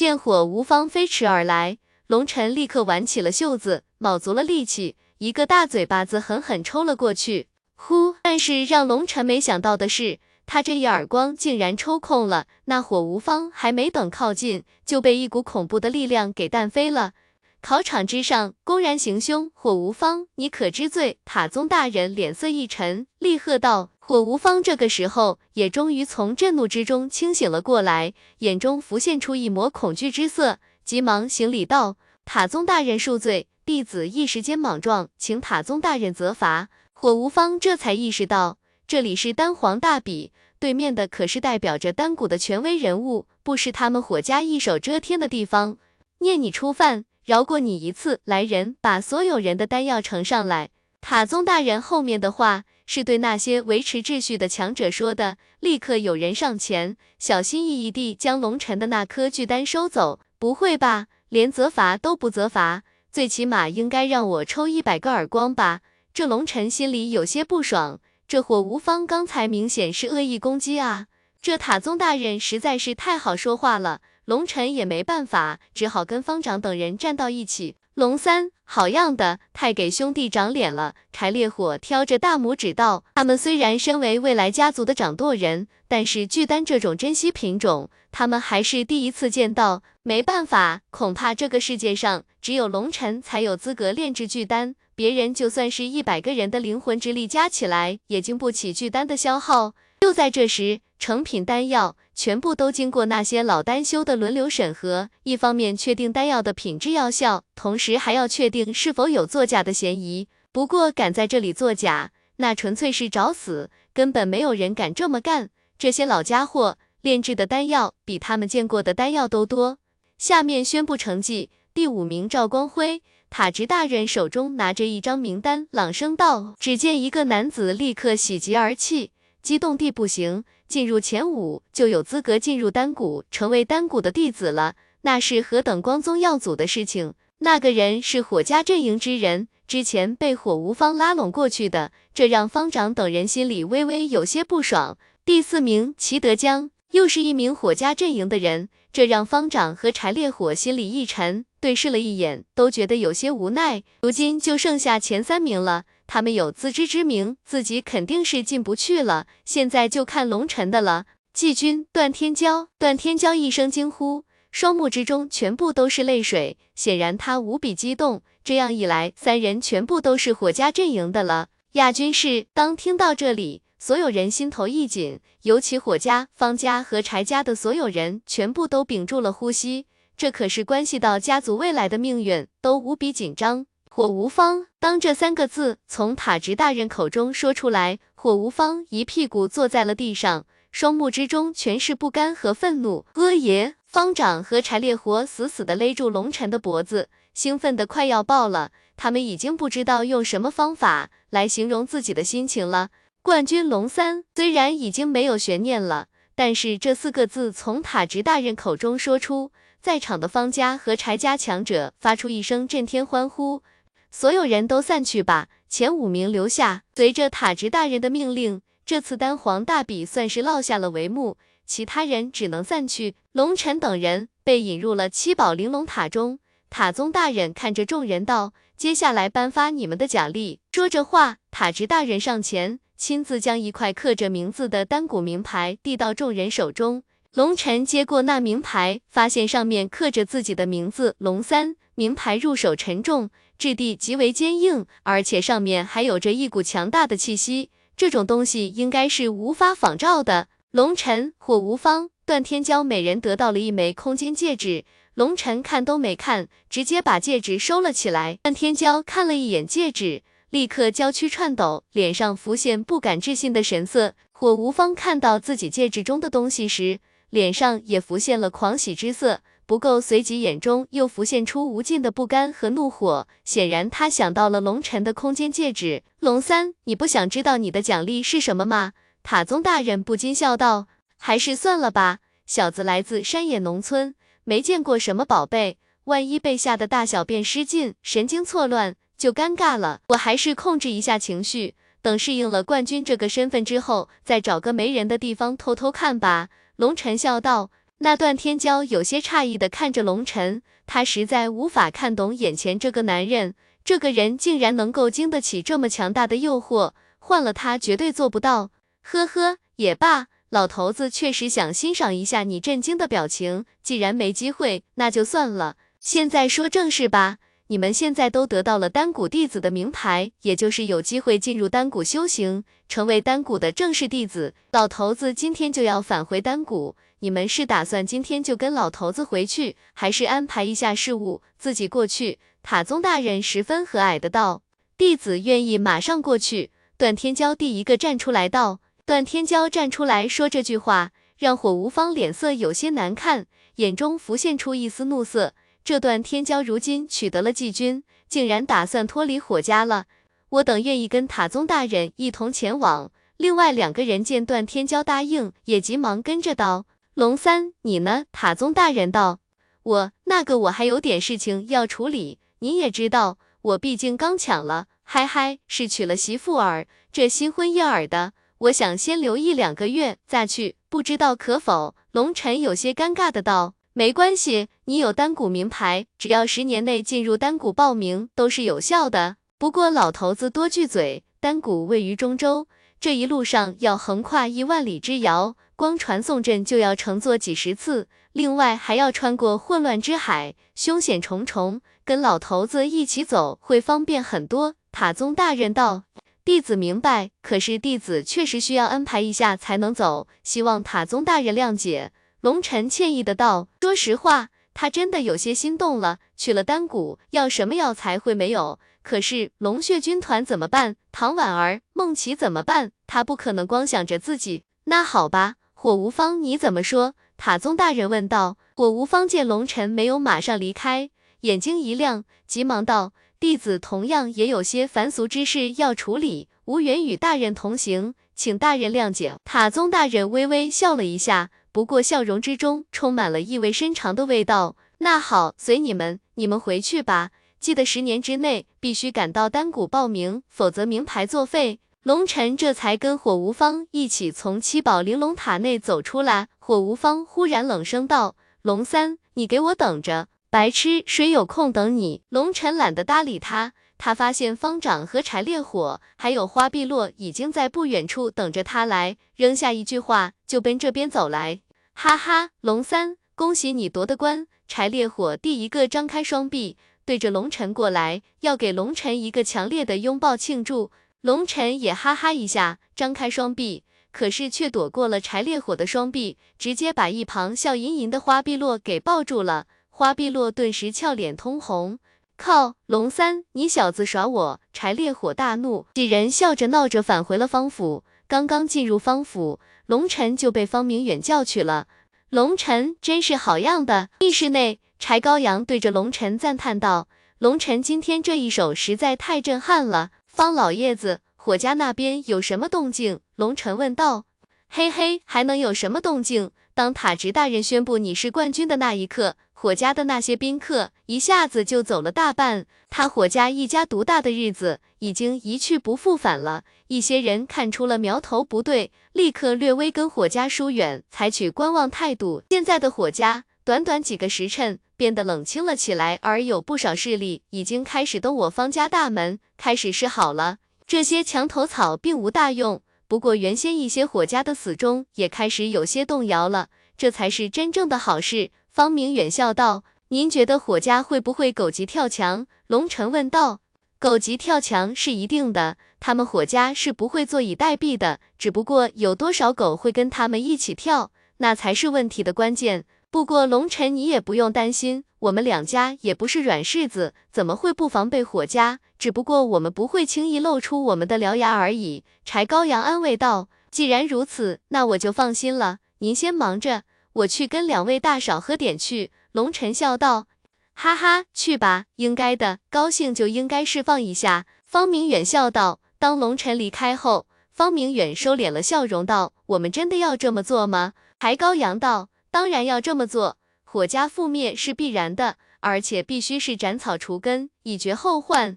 见火无方飞驰而来，龙晨立刻挽起了袖子，卯足了力气，一个大嘴巴子狠狠抽了过去。呼！但是让龙晨没想到的是，他这一耳光竟然抽空了，那火无方还没等靠近，就被一股恐怖的力量给弹飞了。考场之上，公然行凶，火无方，你可知罪？塔宗大人脸色一沉，厉喝道。火无方这个时候也终于从震怒之中清醒了过来，眼中浮现出一抹恐惧之色，急忙行礼道：“塔宗大人恕罪，弟子一时间莽撞，请塔宗大人责罚。”火无方这才意识到，这里是丹皇大比，对面的可是代表着丹谷的权威人物，不是他们火家一手遮天的地方。念你初犯。饶过你一次，来人，把所有人的丹药呈上来。塔宗大人后面的话是对那些维持秩序的强者说的。立刻有人上前，小心翼翼地将龙尘的那颗巨丹收走。不会吧，连责罚都不责罚，最起码应该让我抽一百个耳光吧？这龙尘心里有些不爽，这火无方刚才明显是恶意攻击啊！这塔宗大人实在是太好说话了。龙尘也没办法，只好跟方长等人站到一起。龙三，好样的，太给兄弟长脸了。柴烈火挑着大拇指道：“他们虽然身为未来家族的掌舵人，但是巨丹这种珍稀品种，他们还是第一次见到。没办法，恐怕这个世界上只有龙尘才有资格炼制巨丹，别人就算是一百个人的灵魂之力加起来，也经不起巨丹的消耗。”就在这时，成品丹药。全部都经过那些老丹修的轮流审核，一方面确定丹药的品质药效，同时还要确定是否有作假的嫌疑。不过敢在这里作假，那纯粹是找死，根本没有人敢这么干。这些老家伙炼制的丹药比他们见过的丹药都多。下面宣布成绩，第五名赵光辉。塔直大人手中拿着一张名单，朗声道。只见一个男子立刻喜极而泣，激动地不行。进入前五就有资格进入丹谷，成为丹谷的弟子了，那是何等光宗耀祖的事情！那个人是火家阵营之人，之前被火无方拉拢过去的，这让方长等人心里微微有些不爽。第四名齐德江又是一名火家阵营的人，这让方长和柴烈火心里一沉，对视了一眼，都觉得有些无奈。如今就剩下前三名了。他们有自知之明，自己肯定是进不去了。现在就看龙尘的了。季军段天骄，段天骄一声惊呼，双目之中全部都是泪水，显然他无比激动。这样一来，三人全部都是火家阵营的了。亚军是当听到这里，所有人心头一紧，尤其火家、方家和柴家的所有人全部都屏住了呼吸，这可是关系到家族未来的命运，都无比紧张。火无方，当这三个字从塔直大人口中说出来，火无方一屁股坐在了地上，双目之中全是不甘和愤怒。阿爷，方长和柴烈火死死的勒住龙尘的脖子，兴奋的快要爆了。他们已经不知道用什么方法来形容自己的心情了。冠军龙三虽然已经没有悬念了，但是这四个字从塔直大人口中说出，在场的方家和柴家强者发出一声震天欢呼。所有人都散去吧，前五名留下。随着塔直大人的命令，这次丹皇大比算是落下了帷幕，其他人只能散去。龙尘等人被引入了七宝玲珑塔中。塔宗大人看着众人道：“接下来颁发你们的奖励。”说着话，塔直大人上前，亲自将一块刻着名字的丹古名牌递到众人手中。龙尘接过那名牌，发现上面刻着自己的名字龙三。名牌入手沉重。质地极为坚硬，而且上面还有着一股强大的气息，这种东西应该是无法仿照的。龙尘、火无方、段天骄每人得到了一枚空间戒指，龙尘看都没看，直接把戒指收了起来。段天骄看了一眼戒指，立刻娇躯颤抖，脸上浮现不敢置信的神色。火无方看到自己戒指中的东西时，脸上也浮现了狂喜之色。不够，随即眼中又浮现出无尽的不甘和怒火。显然，他想到了龙尘的空间戒指。龙三，你不想知道你的奖励是什么吗？塔宗大人不禁笑道：“还是算了吧，小子来自山野农村，没见过什么宝贝，万一被吓得大小便失禁，神经错乱，就尴尬了。我还是控制一下情绪，等适应了冠军这个身份之后，再找个没人的地方偷偷看吧。”龙尘笑道。那段天骄有些诧异的看着龙尘，他实在无法看懂眼前这个男人，这个人竟然能够经得起这么强大的诱惑，换了他绝对做不到。呵呵，也罢，老头子确实想欣赏一下你震惊的表情，既然没机会，那就算了。现在说正事吧。你们现在都得到了丹谷弟子的名牌，也就是有机会进入丹谷修行，成为丹谷的正式弟子。老头子今天就要返回丹谷，你们是打算今天就跟老头子回去，还是安排一下事务自己过去？塔宗大人十分和蔼的道：“弟子愿意马上过去。”段天骄第一个站出来道。段天骄站出来说这句话，让火无方脸色有些难看，眼中浮现出一丝怒色。这段天骄如今取得了季军，竟然打算脱离火家了。我等愿意跟塔宗大人一同前往。另外两个人见段天骄答应，也急忙跟着道：“龙三，你呢？”塔宗大人道：“我那个我还有点事情要处理。你也知道，我毕竟刚抢了，嗨嗨，是娶了媳妇儿，这新婚燕尔的，我想先留一两个月再去，不知道可否？”龙尘有些尴尬的道。没关系，你有单谷名牌，只要十年内进入单谷报名都是有效的。不过老头子多句嘴，单谷位于中州，这一路上要横跨一万里之遥，光传送阵就要乘坐几十次，另外还要穿过混乱之海，凶险重重。跟老头子一起走会方便很多。塔宗大人道，弟子明白，可是弟子确实需要安排一下才能走，希望塔宗大人谅解。龙尘歉意的道：“说实话，他真的有些心动了。去了丹谷，要什么药材会没有？可是龙血军团怎么办？唐婉儿、孟琪怎么办？他不可能光想着自己。那好吧，火无方你怎么说？”塔宗大人问道。火无方见龙尘没有马上离开，眼睛一亮，急忙道：“弟子同样也有些凡俗之事要处理，无缘与大人同行，请大人谅解。”塔宗大人微微笑了一下。不过笑容之中充满了意味深长的味道。那好，随你们，你们回去吧。记得十年之内必须赶到丹谷报名，否则名牌作废。龙尘这才跟火无方一起从七宝玲珑塔内走出来。火无方忽然冷声道：“龙三，你给我等着！白痴，谁有空等你？”龙尘懒得搭理他。他发现方丈和柴烈火还有花碧落已经在不远处等着他来，扔下一句话就奔这边走来。哈哈，龙三，恭喜你夺得冠！柴烈火第一个张开双臂，对着龙尘过来，要给龙尘一个强烈的拥抱庆祝。龙尘也哈哈一下，张开双臂，可是却躲过了柴烈火的双臂，直接把一旁笑吟吟的花碧落给抱住了。花碧落顿时俏脸通红。靠，龙三，你小子耍我！柴烈火大怒，几人笑着闹着返回了方府。刚刚进入方府，龙尘就被方明远叫去了。龙尘真是好样的！密室内，柴高阳对着龙尘赞叹道：“龙尘今天这一手实在太震撼了。”方老爷子，火家那边有什么动静？龙尘问道。嘿嘿，还能有什么动静？当塔直大人宣布你是冠军的那一刻。火家的那些宾客一下子就走了大半，他火家一家独大的日子已经一去不复返了。一些人看出了苗头不对，立刻略微跟火家疏远，采取观望态度。现在的火家，短短几个时辰变得冷清了起来，而有不少势力已经开始登我方家大门，开始示好了。这些墙头草并无大用，不过原先一些火家的死忠也开始有些动摇了，这才是真正的好事。方明远笑道：“您觉得火家会不会狗急跳墙？”龙尘问道。“狗急跳墙是一定的，他们火家是不会坐以待毙的，只不过有多少狗会跟他们一起跳，那才是问题的关键。不过龙尘，你也不用担心，我们两家也不是软柿子，怎么会不防备火家？只不过我们不会轻易露出我们的獠牙而已。”柴高阳安慰道。“既然如此，那我就放心了。您先忙着。”我去跟两位大嫂喝点去。龙晨笑道：“哈哈，去吧，应该的，高兴就应该释放一下。”方明远笑道。当龙晨离开后，方明远收敛了笑容道：“我们真的要这么做吗？”还高阳道：“当然要这么做，火家覆灭是必然的，而且必须是斩草除根，以绝后患。”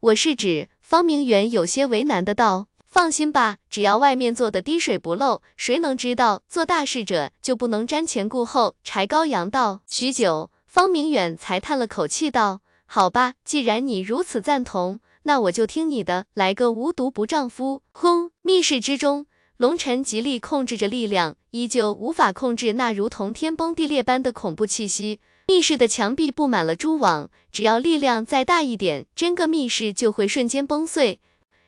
我是指方明远有些为难的道。放心吧，只要外面做的滴水不漏，谁能知道做大事者就不能瞻前顾后，柴高阳道。许久，方明远才叹了口气道：“好吧，既然你如此赞同，那我就听你的，来个无毒不丈夫。”轰！密室之中，龙晨极力控制着力量，依旧无法控制那如同天崩地裂般的恐怖气息。密室的墙壁布满了蛛网，只要力量再大一点，整个密室就会瞬间崩碎。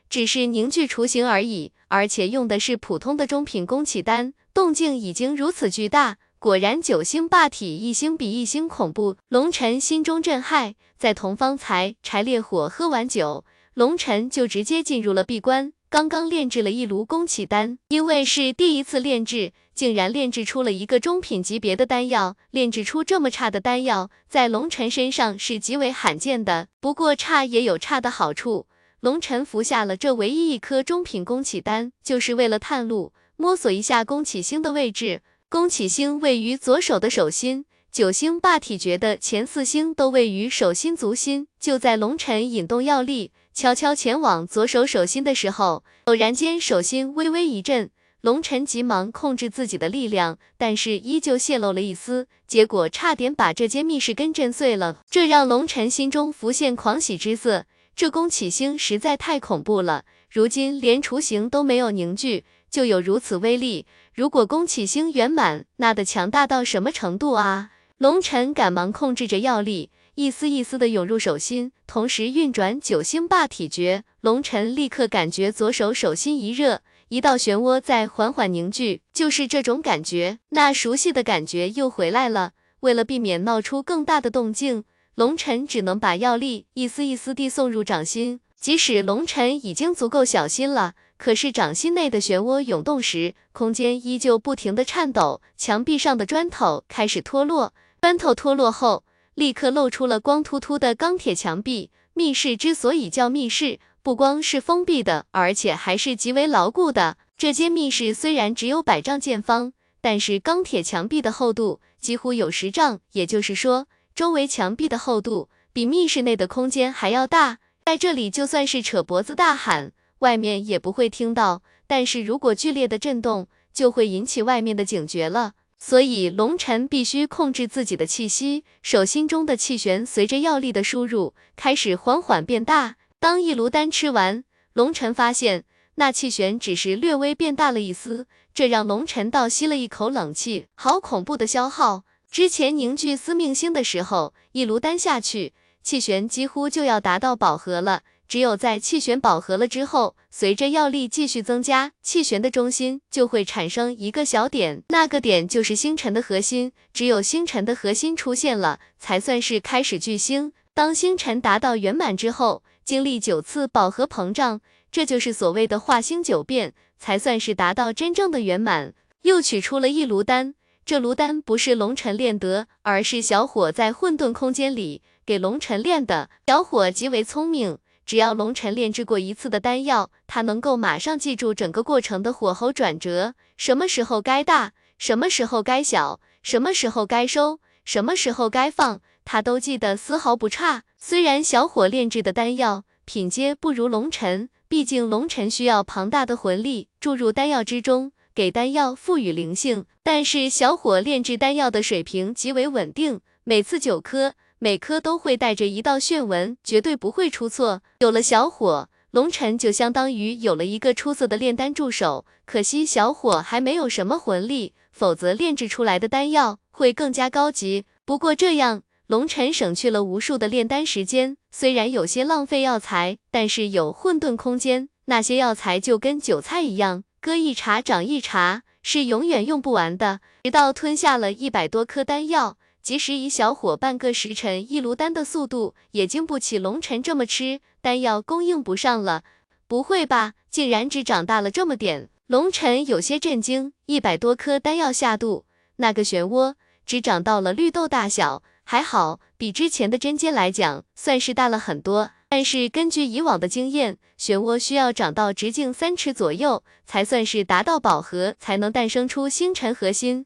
只是凝聚雏形而已，而且用的是普通的中品宫启丹，动静已经如此巨大，果然九星霸体，一星比一星恐怖。龙尘心中震撼，在同方才柴烈火喝完酒，龙尘就直接进入了闭关，刚刚炼制了一炉宫启丹，因为是第一次炼制，竟然炼制出了一个中品级别的丹药，炼制出这么差的丹药，在龙尘身上是极为罕见的。不过差也有差的好处。龙尘服下了这唯一一颗中品宫启丹，就是为了探路，摸索一下宫启星的位置。宫启星位于左手的手心，九星霸体诀的前四星都位于手心足心。就在龙尘引动药力，悄悄前往左手手心的时候，偶然间手心微微一震，龙尘急忙控制自己的力量，但是依旧泄露了一丝，结果差点把这间密室根震碎了，这让龙尘心中浮现狂喜之色。这宫启星实在太恐怖了，如今连雏形都没有凝聚，就有如此威力。如果宫启星圆满，那得强大到什么程度啊！龙尘赶忙控制着药力，一丝一丝的涌入手心，同时运转九星霸体诀。龙尘立刻感觉左手手心一热，一道漩涡在缓缓凝聚，就是这种感觉，那熟悉的感觉又回来了。为了避免闹出更大的动静。龙尘只能把药力一丝一丝地送入掌心，即使龙尘已经足够小心了，可是掌心内的漩涡涌动时，空间依旧不停的颤抖，墙壁上的砖头开始脱落，砖头脱落后，立刻露出了光秃秃的钢铁墙壁。密室之所以叫密室，不光是封闭的，而且还是极为牢固的。这间密室虽然只有百丈见方，但是钢铁墙壁的厚度几乎有十丈，也就是说。周围墙壁的厚度比密室内的空间还要大，在这里就算是扯脖子大喊，外面也不会听到。但是如果剧烈的震动，就会引起外面的警觉了。所以龙尘必须控制自己的气息，手心中的气旋随着药力的输入开始缓缓变大。当一炉丹吃完，龙尘发现那气旋只是略微变大了一丝，这让龙尘倒吸了一口冷气，好恐怖的消耗。之前凝聚司命星的时候，一炉丹下去，气旋几乎就要达到饱和了。只有在气旋饱和了之后，随着药力继续增加，气旋的中心就会产生一个小点，那个点就是星辰的核心。只有星辰的核心出现了，才算是开始聚星。当星辰达到圆满之后，经历九次饱和膨胀，这就是所谓的化星九变，才算是达到真正的圆满。又取出了一炉丹。这炉丹不是龙尘炼得，而是小伙在混沌空间里给龙尘炼的。小伙极为聪明，只要龙尘炼制过一次的丹药，他能够马上记住整个过程的火候转折，什么时候该大，什么时候该小，什么时候该收，什么时候该放，他都记得丝毫不差。虽然小伙炼制的丹药品阶不如龙尘，毕竟龙尘需要庞大的魂力注入丹药之中。给丹药赋予灵性，但是小伙炼制丹药的水平极为稳定，每次九颗，每颗都会带着一道炫纹，绝对不会出错。有了小伙，龙尘就相当于有了一个出色的炼丹助手。可惜小伙还没有什么魂力，否则炼制出来的丹药会更加高级。不过这样，龙尘省去了无数的炼丹时间，虽然有些浪费药材，但是有混沌空间，那些药材就跟韭菜一样。割一茬长一茬，是永远用不完的。直到吞下了一百多颗丹药，即使以小伙半个时辰一炉丹的速度，也经不起龙尘这么吃，丹药供应不上了。不会吧，竟然只长大了这么点？龙尘有些震惊。一百多颗丹药下肚，那个漩涡只长到了绿豆大小，还好，比之前的针尖来讲，算是大了很多。但是根据以往的经验，漩涡需要长到直径三尺左右，才算是达到饱和，才能诞生出星辰核心。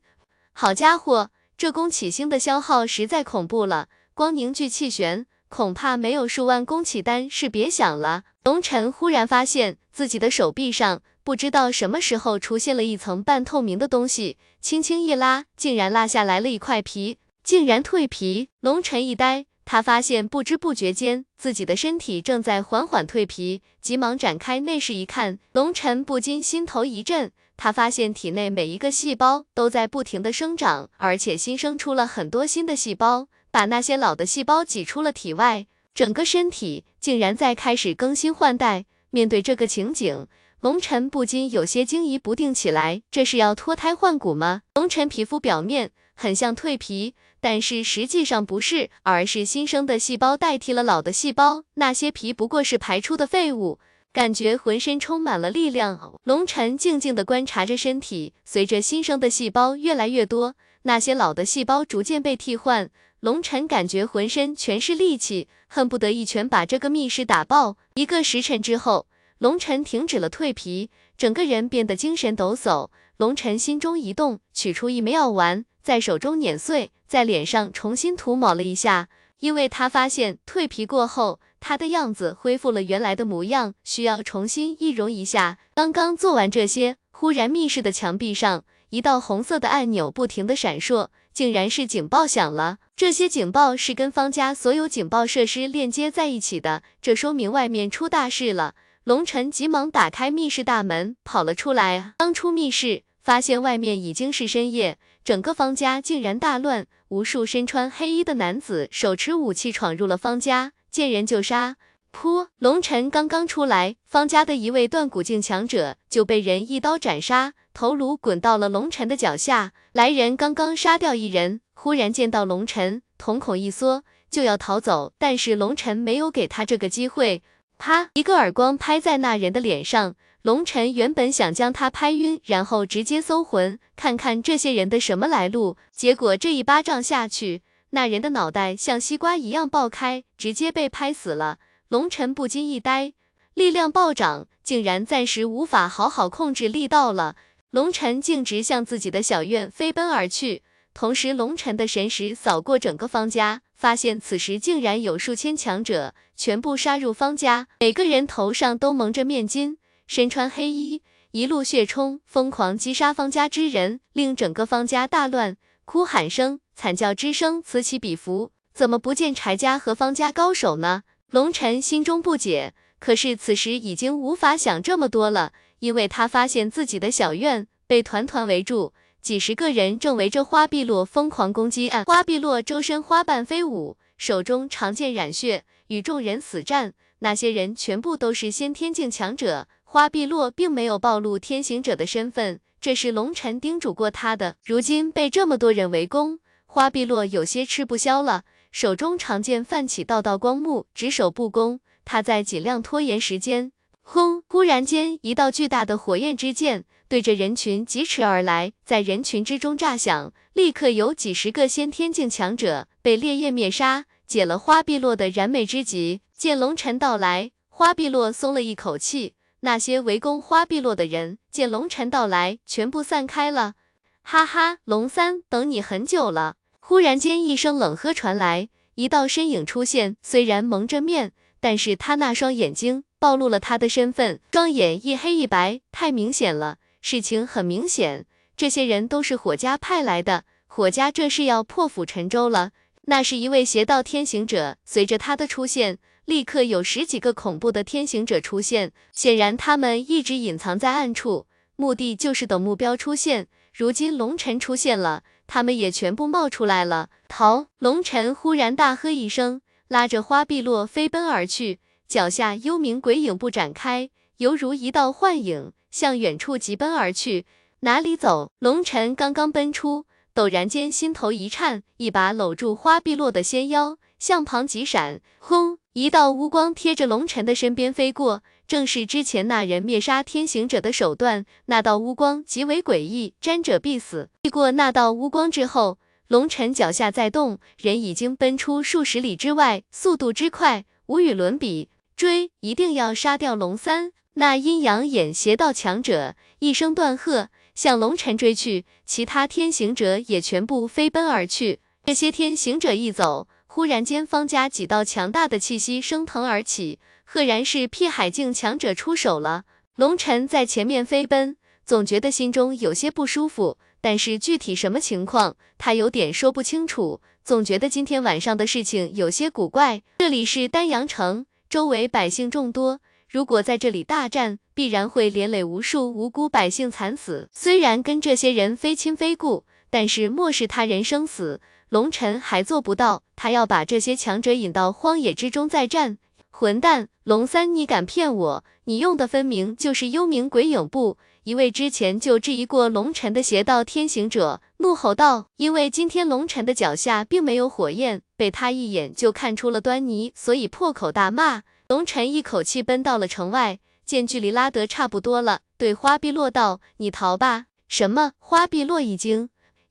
好家伙，这宫启星的消耗实在恐怖了，光凝聚气旋，恐怕没有数万宫启丹是别想了。龙晨忽然发现自己的手臂上，不知道什么时候出现了一层半透明的东西，轻轻一拉，竟然拉下来了一块皮，竟然蜕皮。龙晨一呆，他发现不知不觉间自己的身体正在缓缓蜕皮，急忙展开内视一看，龙晨不禁心头一震。他发现体内每一个细胞都在不停的生长，而且新生出了很多新的细胞，把那些老的细胞挤出了体外，整个身体竟然在开始更新换代。面对这个情景，龙晨不禁有些惊疑不定起来，这是要脱胎换骨吗？龙晨皮肤表面很像蜕皮，但是实际上不是，而是新生的细胞代替了老的细胞，那些皮不过是排出的废物。感觉浑身充满了力量，龙晨静静地观察着身体，随着新生的细胞越来越多，那些老的细胞逐渐被替换，龙晨感觉浑身全是力气，恨不得一拳把这个密室打爆。一个时辰之后，龙晨停止了蜕皮，整个人变得精神抖擞。龙晨心中一动，取出一枚药丸，在手中碾碎，在脸上重新涂抹了一下，因为他发现蜕皮过后。他的样子恢复了原来的模样，需要重新易容一下。刚刚做完这些，忽然密室的墙壁上一道红色的按钮不停的闪烁，竟然是警报响了。这些警报是跟方家所有警报设施链接在一起的，这说明外面出大事了。龙晨急忙打开密室大门，跑了出来。刚出密室，发现外面已经是深夜，整个方家竟然大乱，无数身穿黑衣的男子手持武器闯入了方家。见人就杀，噗！龙尘刚刚出来，方家的一位断骨境强者就被人一刀斩杀，头颅滚到了龙尘的脚下。来人刚刚杀掉一人，忽然见到龙尘，瞳孔一缩，就要逃走，但是龙尘没有给他这个机会，啪！一个耳光拍在那人的脸上。龙尘原本想将他拍晕，然后直接搜魂，看看这些人的什么来路，结果这一巴掌下去。那人的脑袋像西瓜一样爆开，直接被拍死了。龙尘不禁一呆，力量暴涨，竟然暂时无法好好控制力道了。龙尘径直向自己的小院飞奔而去，同时龙尘的神识扫过整个方家，发现此时竟然有数千强者全部杀入方家，每个人头上都蒙着面巾，身穿黑衣，一路血冲，疯狂击杀方家之人，令整个方家大乱，哭喊声。惨叫之声此起彼伏，怎么不见柴家和方家高手呢？龙尘心中不解，可是此时已经无法想这么多了，因为他发现自己的小院被团团围住，几十个人正围着花碧落疯狂攻击。花碧落周身花瓣飞舞，手中长剑染血，与众人死战。那些人全部都是先天境强者，花碧落并没有暴露天行者的身份，这是龙尘叮嘱过他的。如今被这么多人围攻。花碧落有些吃不消了，手中长剑泛起道道光幕，只守不攻。他在尽量拖延时间。轰！忽然间，一道巨大的火焰之剑对着人群疾驰而来，在人群之中炸响，立刻有几十个先天境强者被烈焰灭杀，解了花碧落的燃眉之急。见龙尘到来，花碧落松了一口气。那些围攻花碧落的人见龙尘到来，全部散开了。哈哈，龙三，等你很久了。忽然间，一声冷喝传来，一道身影出现。虽然蒙着面，但是他那双眼睛暴露了他的身份，双眼一黑一白，太明显了。事情很明显，这些人都是火家派来的。火家这是要破釜沉舟了。那是一位邪道天行者，随着他的出现，立刻有十几个恐怖的天行者出现。显然，他们一直隐藏在暗处，目的就是等目标出现。如今龙尘出现了。他们也全部冒出来了，逃！龙尘忽然大喝一声，拉着花碧落飞奔而去，脚下幽冥鬼影步展开，犹如一道幻影，向远处疾奔而去。哪里走？龙尘刚刚奔出，陡然间心头一颤，一把搂住花碧落的纤腰，向旁急闪，轰！一道乌光贴着龙尘的身边飞过。正是之前那人灭杀天行者的手段，那道乌光极为诡异，沾者必死。避过那道乌光之后，龙尘脚下再动，人已经奔出数十里之外，速度之快无与伦比。追，一定要杀掉龙三！那阴阳眼邪道强者一声断喝，向龙尘追去，其他天行者也全部飞奔而去。这些天行者一走。忽然间，方家几道强大的气息升腾而起，赫然是辟海境强者出手了。龙尘在前面飞奔，总觉得心中有些不舒服，但是具体什么情况，他有点说不清楚，总觉得今天晚上的事情有些古怪。这里是丹阳城，周围百姓众多，如果在这里大战，必然会连累无数无辜百姓惨死。虽然跟这些人非亲非故，但是漠视他人生死。龙尘还做不到，他要把这些强者引到荒野之中再战。混蛋，龙三，你敢骗我？你用的分明就是幽冥鬼影步。一位之前就质疑过龙尘的邪道天行者怒吼道：“因为今天龙尘的脚下并没有火焰，被他一眼就看出了端倪，所以破口大骂。”龙尘一口气奔到了城外，见距离拉得差不多了，对花碧落道：“你逃吧。”什么？花碧落一惊。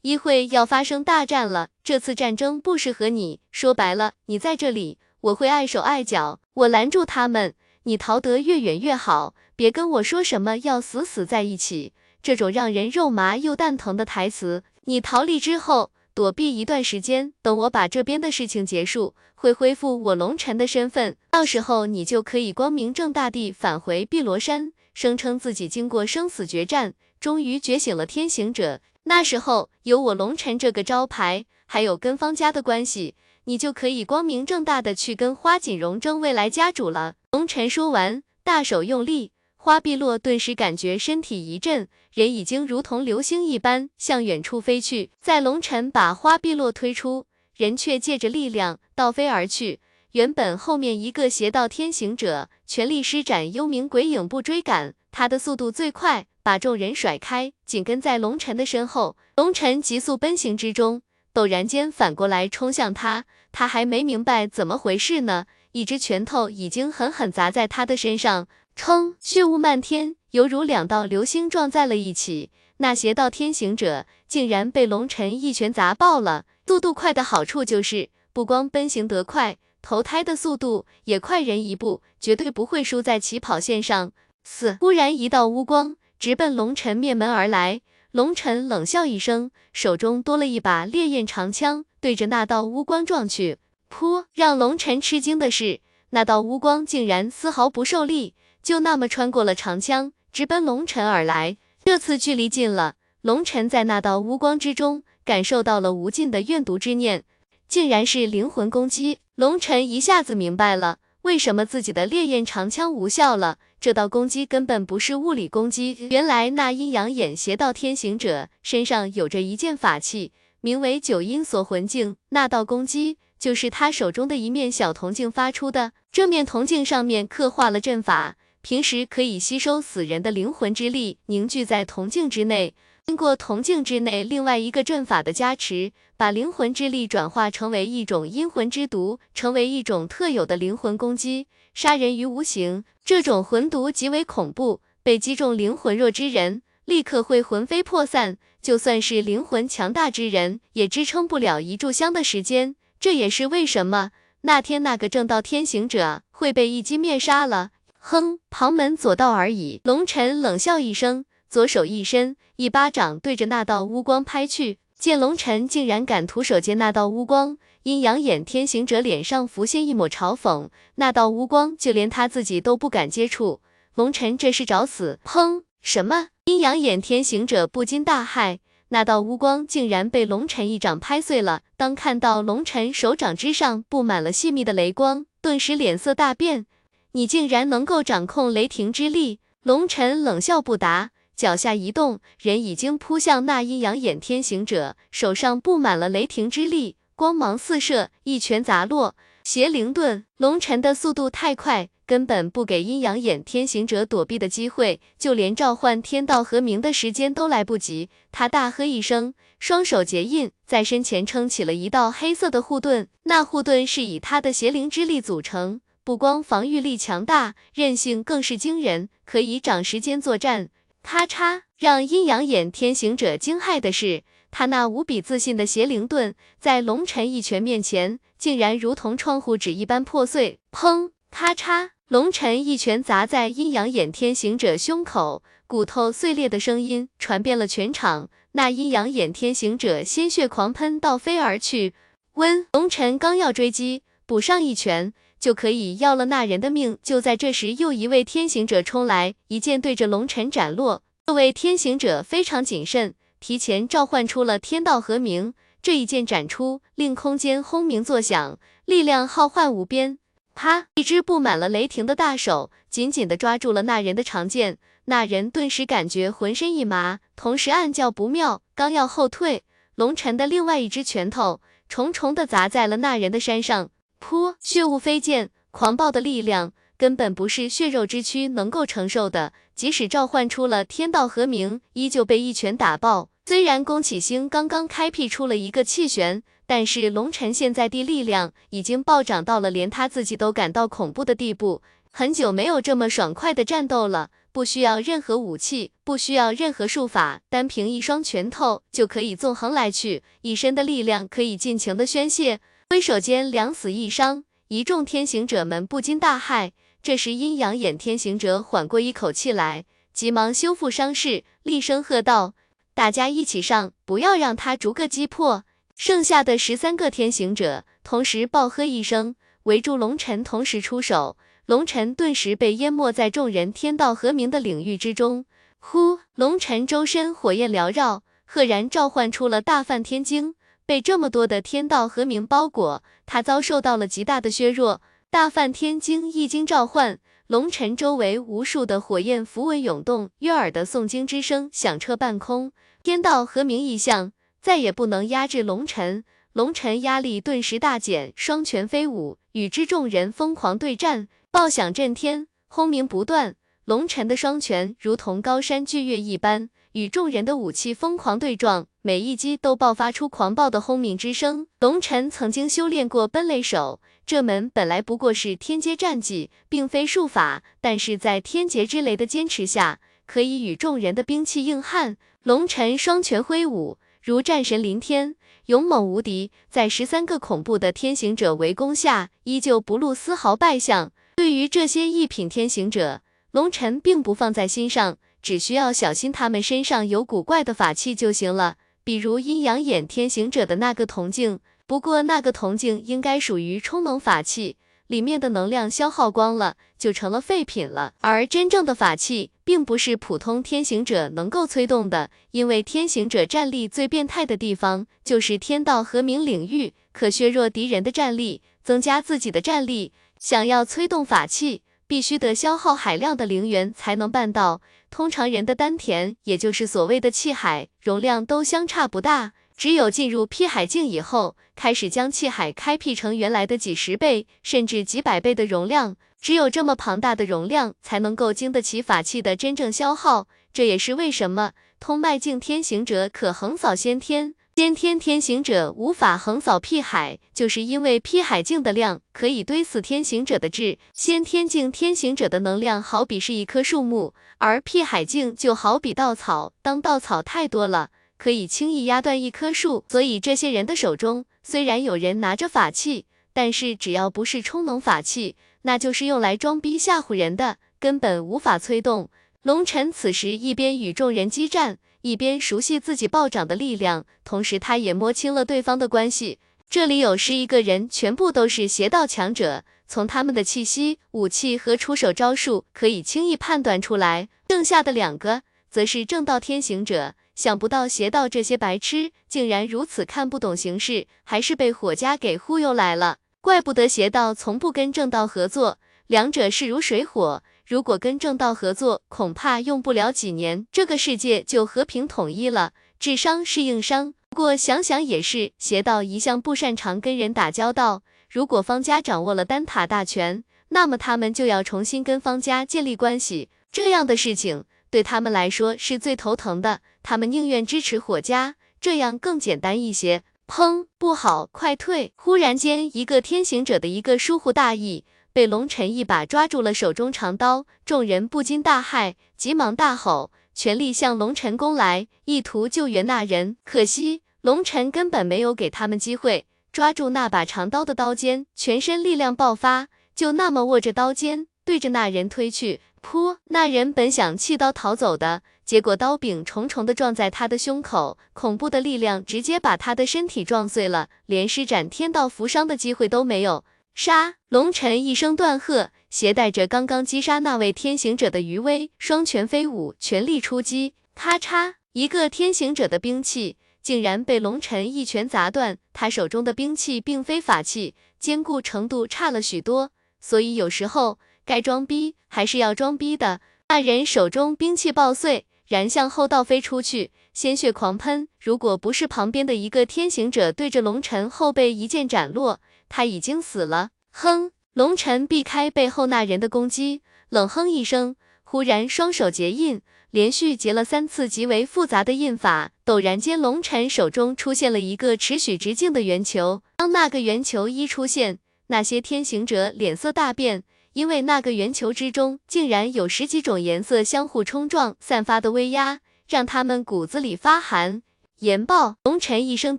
一会要发生大战了，这次战争不适合你。说白了，你在这里，我会碍手碍脚，我拦住他们，你逃得越远越好。别跟我说什么要死死在一起，这种让人肉麻又蛋疼的台词。你逃离之后，躲避一段时间，等我把这边的事情结束，会恢复我龙尘的身份，到时候你就可以光明正大地返回碧罗山，声称自己经过生死决战，终于觉醒了天行者。那时候有我龙尘这个招牌，还有跟方家的关系，你就可以光明正大的去跟花锦荣争未来家主了。龙尘说完，大手用力，花碧落顿时感觉身体一震，人已经如同流星一般向远处飞去。在龙尘把花碧落推出，人却借着力量倒飞而去。原本后面一个邪道天行者全力施展幽冥鬼影步追赶，他的速度最快。把众人甩开，紧跟在龙尘的身后。龙尘急速奔行之中，陡然间反过来冲向他。他还没明白怎么回事呢，一只拳头已经狠狠砸在他的身上，冲！血雾漫天，犹如两道流星撞在了一起。那邪道天行者竟然被龙尘一拳砸爆了。速度快的好处就是，不光奔行得快，投胎的速度也快人一步，绝对不会输在起跑线上。四，忽然一道乌光。直奔龙尘面门而来，龙尘冷笑一声，手中多了一把烈焰长枪，对着那道乌光撞去。噗！让龙尘吃惊的是，那道乌光竟然丝毫不受力，就那么穿过了长枪，直奔龙尘而来。这次距离近了，龙尘在那道乌光之中感受到了无尽的怨毒之念，竟然是灵魂攻击。龙尘一下子明白了。为什么自己的烈焰长枪无效了？这道攻击根本不是物理攻击，原来那阴阳眼邪道天行者身上有着一件法器，名为九阴锁魂镜。那道攻击就是他手中的一面小铜镜发出的。这面铜镜上面刻画了阵法，平时可以吸收死人的灵魂之力，凝聚在铜镜之内。经过铜镜之内另外一个阵法的加持，把灵魂之力转化成为一种阴魂之毒，成为一种特有的灵魂攻击，杀人于无形。这种魂毒极为恐怖，被击中灵魂弱之人，立刻会魂飞魄散。就算是灵魂强大之人，也支撑不了一炷香的时间。这也是为什么那天那个正道天行者会被一击灭杀了。哼，旁门左道而已。龙尘冷笑一声。左手一伸，一巴掌对着那道乌光拍去。见龙尘竟然敢徒手接那道乌光，阴阳眼天行者脸上浮现一抹嘲讽。那道乌光就连他自己都不敢接触，龙尘这是找死！砰！什么？阴阳眼天行者不禁大骇，那道乌光竟然被龙尘一掌拍碎了。当看到龙尘手掌之上布满了细密的雷光，顿时脸色大变。你竟然能够掌控雷霆之力？龙尘冷笑不答。脚下一动，人已经扑向那阴阳眼天行者，手上布满了雷霆之力，光芒四射，一拳砸落。邪灵盾，龙尘的速度太快，根本不给阴阳眼天行者躲避的机会，就连召唤天道和鸣的时间都来不及。他大喝一声，双手结印，在身前撑起了一道黑色的护盾。那护盾是以他的邪灵之力组成，不光防御力强大，韧性更是惊人，可以长时间作战。咔嚓！让阴阳眼天行者惊骇的是，他那无比自信的邪灵盾，在龙尘一拳面前，竟然如同窗户纸一般破碎。砰！咔嚓！龙尘一拳砸在阴阳眼天行者胸口，骨头碎裂的声音传遍了全场。那阴阳眼天行者鲜血狂喷，倒飞而去。温龙尘刚要追击，补上一拳就可以要了那人的命。就在这时，又一位天行者冲来，一剑对着龙尘斩落。这位天行者非常谨慎，提前召唤出了天道和鸣。这一剑斩出，令空间轰鸣作响，力量浩瀚无边。啪！一只布满了雷霆的大手紧紧地抓住了那人的长剑，那人顿时感觉浑身一麻，同时暗叫不妙，刚要后退，龙尘的另外一只拳头重重地砸在了那人的身上，噗！血雾飞溅，狂暴的力量根本不是血肉之躯能够承受的，即使召唤出了天道和鸣，依旧被一拳打爆。虽然宫启星刚刚开辟出了一个气旋。但是龙尘现在的力量已经暴涨到了连他自己都感到恐怖的地步，很久没有这么爽快的战斗了，不需要任何武器，不需要任何术法，单凭一双拳头就可以纵横来去，一身的力量可以尽情的宣泄，挥手间两死一伤，一众天行者们不禁大骇。这时阴阳眼天行者缓过一口气来，急忙修复伤势，厉声喝道：“大家一起上，不要让他逐个击破。”剩下的十三个天行者同时暴喝一声，围住龙尘，同时出手。龙尘顿时被淹没在众人天道和鸣的领域之中。呼！龙尘周身火焰缭绕，赫然召唤出了大梵天经。被这么多的天道和鸣包裹，他遭受到了极大的削弱。大梵天经一经召唤，龙尘周围无数的火焰符文涌动，悦耳的诵经之声响彻半空。天道和鸣异象。再也不能压制龙尘，龙尘压力顿时大减，双拳飞舞，与之众人疯狂对战，爆响震天，轰鸣不断。龙尘的双拳如同高山巨岳一般，与众人的武器疯狂对撞，每一击都爆发出狂暴的轰鸣之声。龙尘曾经修炼过奔雷手，这门本来不过是天阶战技，并非术法，但是在天劫之雷的坚持下，可以与众人的兵器硬汉。龙尘双拳挥舞。如战神临天，勇猛无敌，在十三个恐怖的天行者围攻下，依旧不露丝毫败相。对于这些一品天行者，龙尘并不放在心上，只需要小心他们身上有古怪的法器就行了，比如阴阳眼天行者的那个铜镜。不过那个铜镜应该属于充能法器。里面的能量消耗光了，就成了废品了。而真正的法器，并不是普通天行者能够催动的，因为天行者战力最变态的地方，就是天道和鸣领域，可削弱敌人的战力，增加自己的战力。想要催动法器，必须得消耗海量的灵元才能办到。通常人的丹田，也就是所谓的气海，容量都相差不大。只有进入辟海境以后，开始将气海开辟成原来的几十倍，甚至几百倍的容量。只有这么庞大的容量，才能够经得起法器的真正消耗。这也是为什么通脉境天行者可横扫先天，先天天行者无法横扫辟海，就是因为辟海境的量可以堆死天行者的质。先天境天行者的能量好比是一棵树木，而辟海境就好比稻草。当稻草太多了。可以轻易压断一棵树，所以这些人的手中虽然有人拿着法器，但是只要不是充能法器，那就是用来装逼吓唬人的，根本无法催动。龙尘此时一边与众人激战，一边熟悉自己暴涨的力量，同时他也摸清了对方的关系。这里有十一个人，全部都是邪道强者，从他们的气息、武器和出手招数可以轻易判断出来。剩下的两个则是正道天行者。想不到邪道这些白痴竟然如此看不懂形势，还是被火家给忽悠来了。怪不得邪道从不跟正道合作，两者势如水火。如果跟正道合作，恐怕用不了几年，这个世界就和平统一了。智商是硬伤，不过想想也是，邪道一向不擅长跟人打交道。如果方家掌握了丹塔大权，那么他们就要重新跟方家建立关系，这样的事情。对他们来说是最头疼的，他们宁愿支持火家，这样更简单一些。砰！不好，快退！忽然间，一个天行者的一个疏忽大意，被龙尘一把抓住了手中长刀，众人不禁大骇，急忙大吼，全力向龙尘攻来，意图救援那人。可惜龙尘根本没有给他们机会，抓住那把长刀的刀尖，全身力量爆发，就那么握着刀尖，对着那人推去。噗！那人本想弃刀逃走的，结果刀柄重重的撞在他的胸口，恐怖的力量直接把他的身体撞碎了，连施展天道扶伤的机会都没有。杀！龙尘一声断喝，携带着刚刚击杀那位天行者的余威，双拳飞舞，全力出击。咔嚓！一个天行者的兵器竟然被龙尘一拳砸断。他手中的兵器并非法器，坚固程度差了许多，所以有时候。该装逼还是要装逼的。那人手中兵器爆碎，然向后倒飞出去，鲜血狂喷。如果不是旁边的一个天行者对着龙尘后背一剑斩落，他已经死了。哼！龙尘避开背后那人的攻击，冷哼一声，忽然双手结印，连续结了三次极为复杂的印法。陡然间，龙尘手中出现了一个持续直径的圆球。当那个圆球一出现，那些天行者脸色大变。因为那个圆球之中竟然有十几种颜色相互冲撞，散发的威压让他们骨子里发寒。岩爆！龙尘一声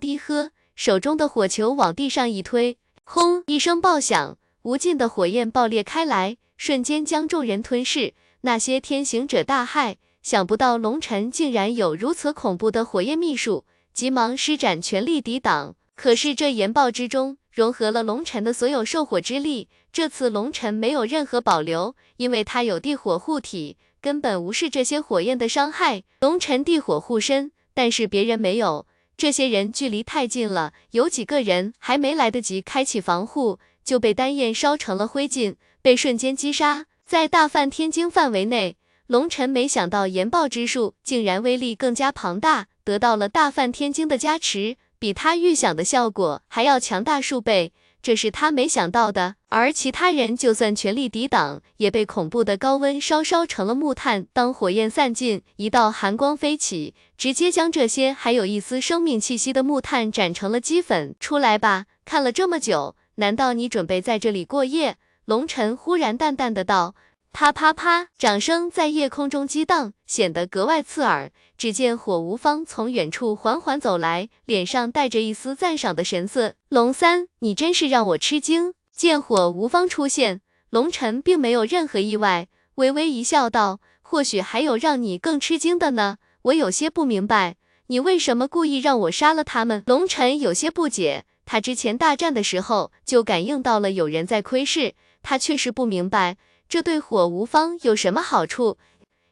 低喝，手中的火球往地上一推，轰！一声爆响，无尽的火焰爆裂开来，瞬间将众人吞噬。那些天行者大骇，想不到龙尘竟然有如此恐怖的火焰秘术，急忙施展全力抵挡。可是这岩爆之中融合了龙尘的所有兽火之力。这次龙尘没有任何保留，因为他有地火护体，根本无视这些火焰的伤害。龙尘地火护身，但是别人没有，这些人距离太近了，有几个人还没来得及开启防护，就被丹焰烧成了灰烬，被瞬间击杀。在大梵天经范围内，龙尘没想到研爆之术竟然威力更加庞大，得到了大梵天经的加持，比他预想的效果还要强大数倍。这是他没想到的，而其他人就算全力抵挡，也被恐怖的高温烧烧成了木炭。当火焰散尽，一道寒光飞起，直接将这些还有一丝生命气息的木炭斩成了齑粉。出来吧，看了这么久，难道你准备在这里过夜？龙尘忽然淡淡的道。啪啪啪！掌声在夜空中激荡，显得格外刺耳。只见火无方从远处缓缓走来，脸上带着一丝赞赏的神色。龙三，你真是让我吃惊。见火无方出现，龙尘并没有任何意外，微微一笑，道：“或许还有让你更吃惊的呢。我有些不明白，你为什么故意让我杀了他们？”龙尘有些不解，他之前大战的时候就感应到了有人在窥视，他确实不明白。这对火无方有什么好处？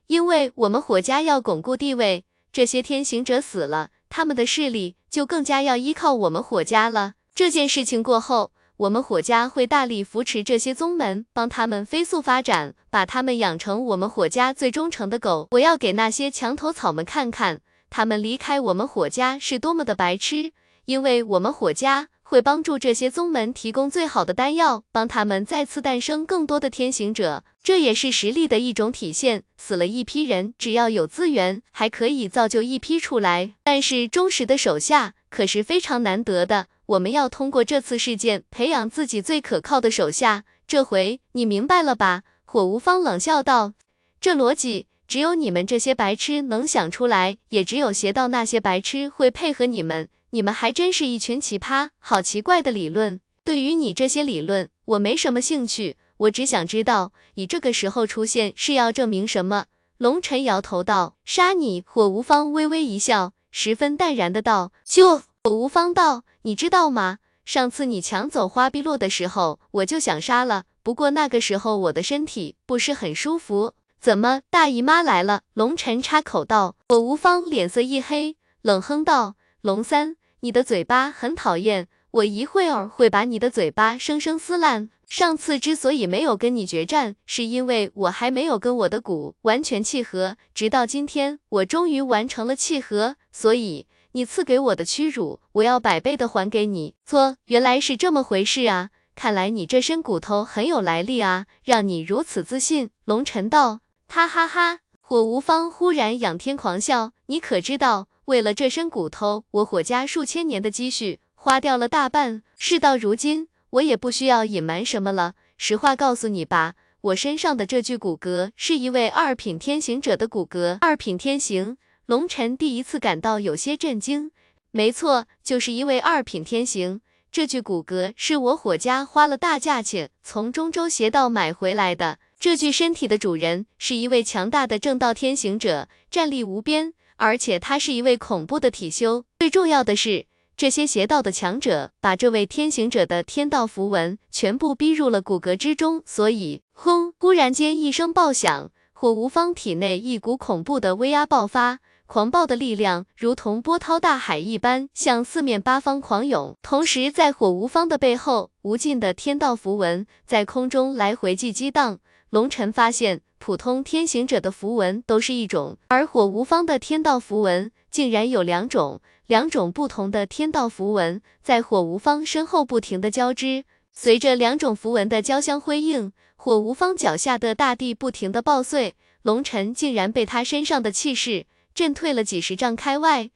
因为我们火家要巩固地位，这些天行者死了，他们的势力就更加要依靠我们火家了。这件事情过后，我们火家会大力扶持这些宗门，帮他们飞速发展，把他们养成我们火家最忠诚的狗。我要给那些墙头草们看看，他们离开我们火家是多么的白痴，因为我们火家。会帮助这些宗门提供最好的丹药，帮他们再次诞生更多的天行者，这也是实力的一种体现。死了一批人，只要有资源，还可以造就一批出来。但是忠实的手下可是非常难得的，我们要通过这次事件培养自己最可靠的手下。这回你明白了吧？火无方冷笑道：“这逻辑只有你们这些白痴能想出来，也只有邪道那些白痴会配合你们。”你们还真是一群奇葩，好奇怪的理论。对于你这些理论，我没什么兴趣。我只想知道，你这个时候出现是要证明什么？龙尘摇头道：“杀你！”火无方微微一笑，十分淡然的道：“就。”火无方道：“你知道吗？上次你抢走花碧落的时候，我就想杀了。不过那个时候我的身体不是很舒服。怎么，大姨妈来了？”龙尘插口道。火无方脸色一黑，冷哼道：“龙三。”你的嘴巴很讨厌，我一会儿会把你的嘴巴生生撕烂。上次之所以没有跟你决战，是因为我还没有跟我的骨完全契合，直到今天，我终于完成了契合，所以你赐给我的屈辱，我要百倍的还给你。错，原来是这么回事啊！看来你这身骨头很有来历啊，让你如此自信。龙尘道，哈哈哈！火无方忽然仰天狂笑，你可知道？为了这身骨头，我火家数千年的积蓄花掉了大半。事到如今，我也不需要隐瞒什么了。实话告诉你吧，我身上的这具骨骼是一位二品天行者的骨骼。二品天行，龙尘第一次感到有些震惊。没错，就是一位二品天行。这具骨骼是我火家花了大价钱从中州邪道买回来的。这具身体的主人是一位强大的正道天行者，战力无边，而且他是一位恐怖的体修。最重要的是，这些邪道的强者把这位天行者的天道符文全部逼入了骨骼之中，所以，轰！忽然间一声爆响，火无方体内一股恐怖的威压爆发。狂暴的力量如同波涛大海一般向四面八方狂涌，同时在火无方的背后，无尽的天道符文在空中来回激激荡。龙尘发现，普通天行者的符文都是一种，而火无方的天道符文竟然有两种，两种不同的天道符文在火无方身后不停的交织，随着两种符文的交相辉映，火无方脚下的大地不停的爆碎，龙尘竟然被他身上的气势。震退了几十丈开外，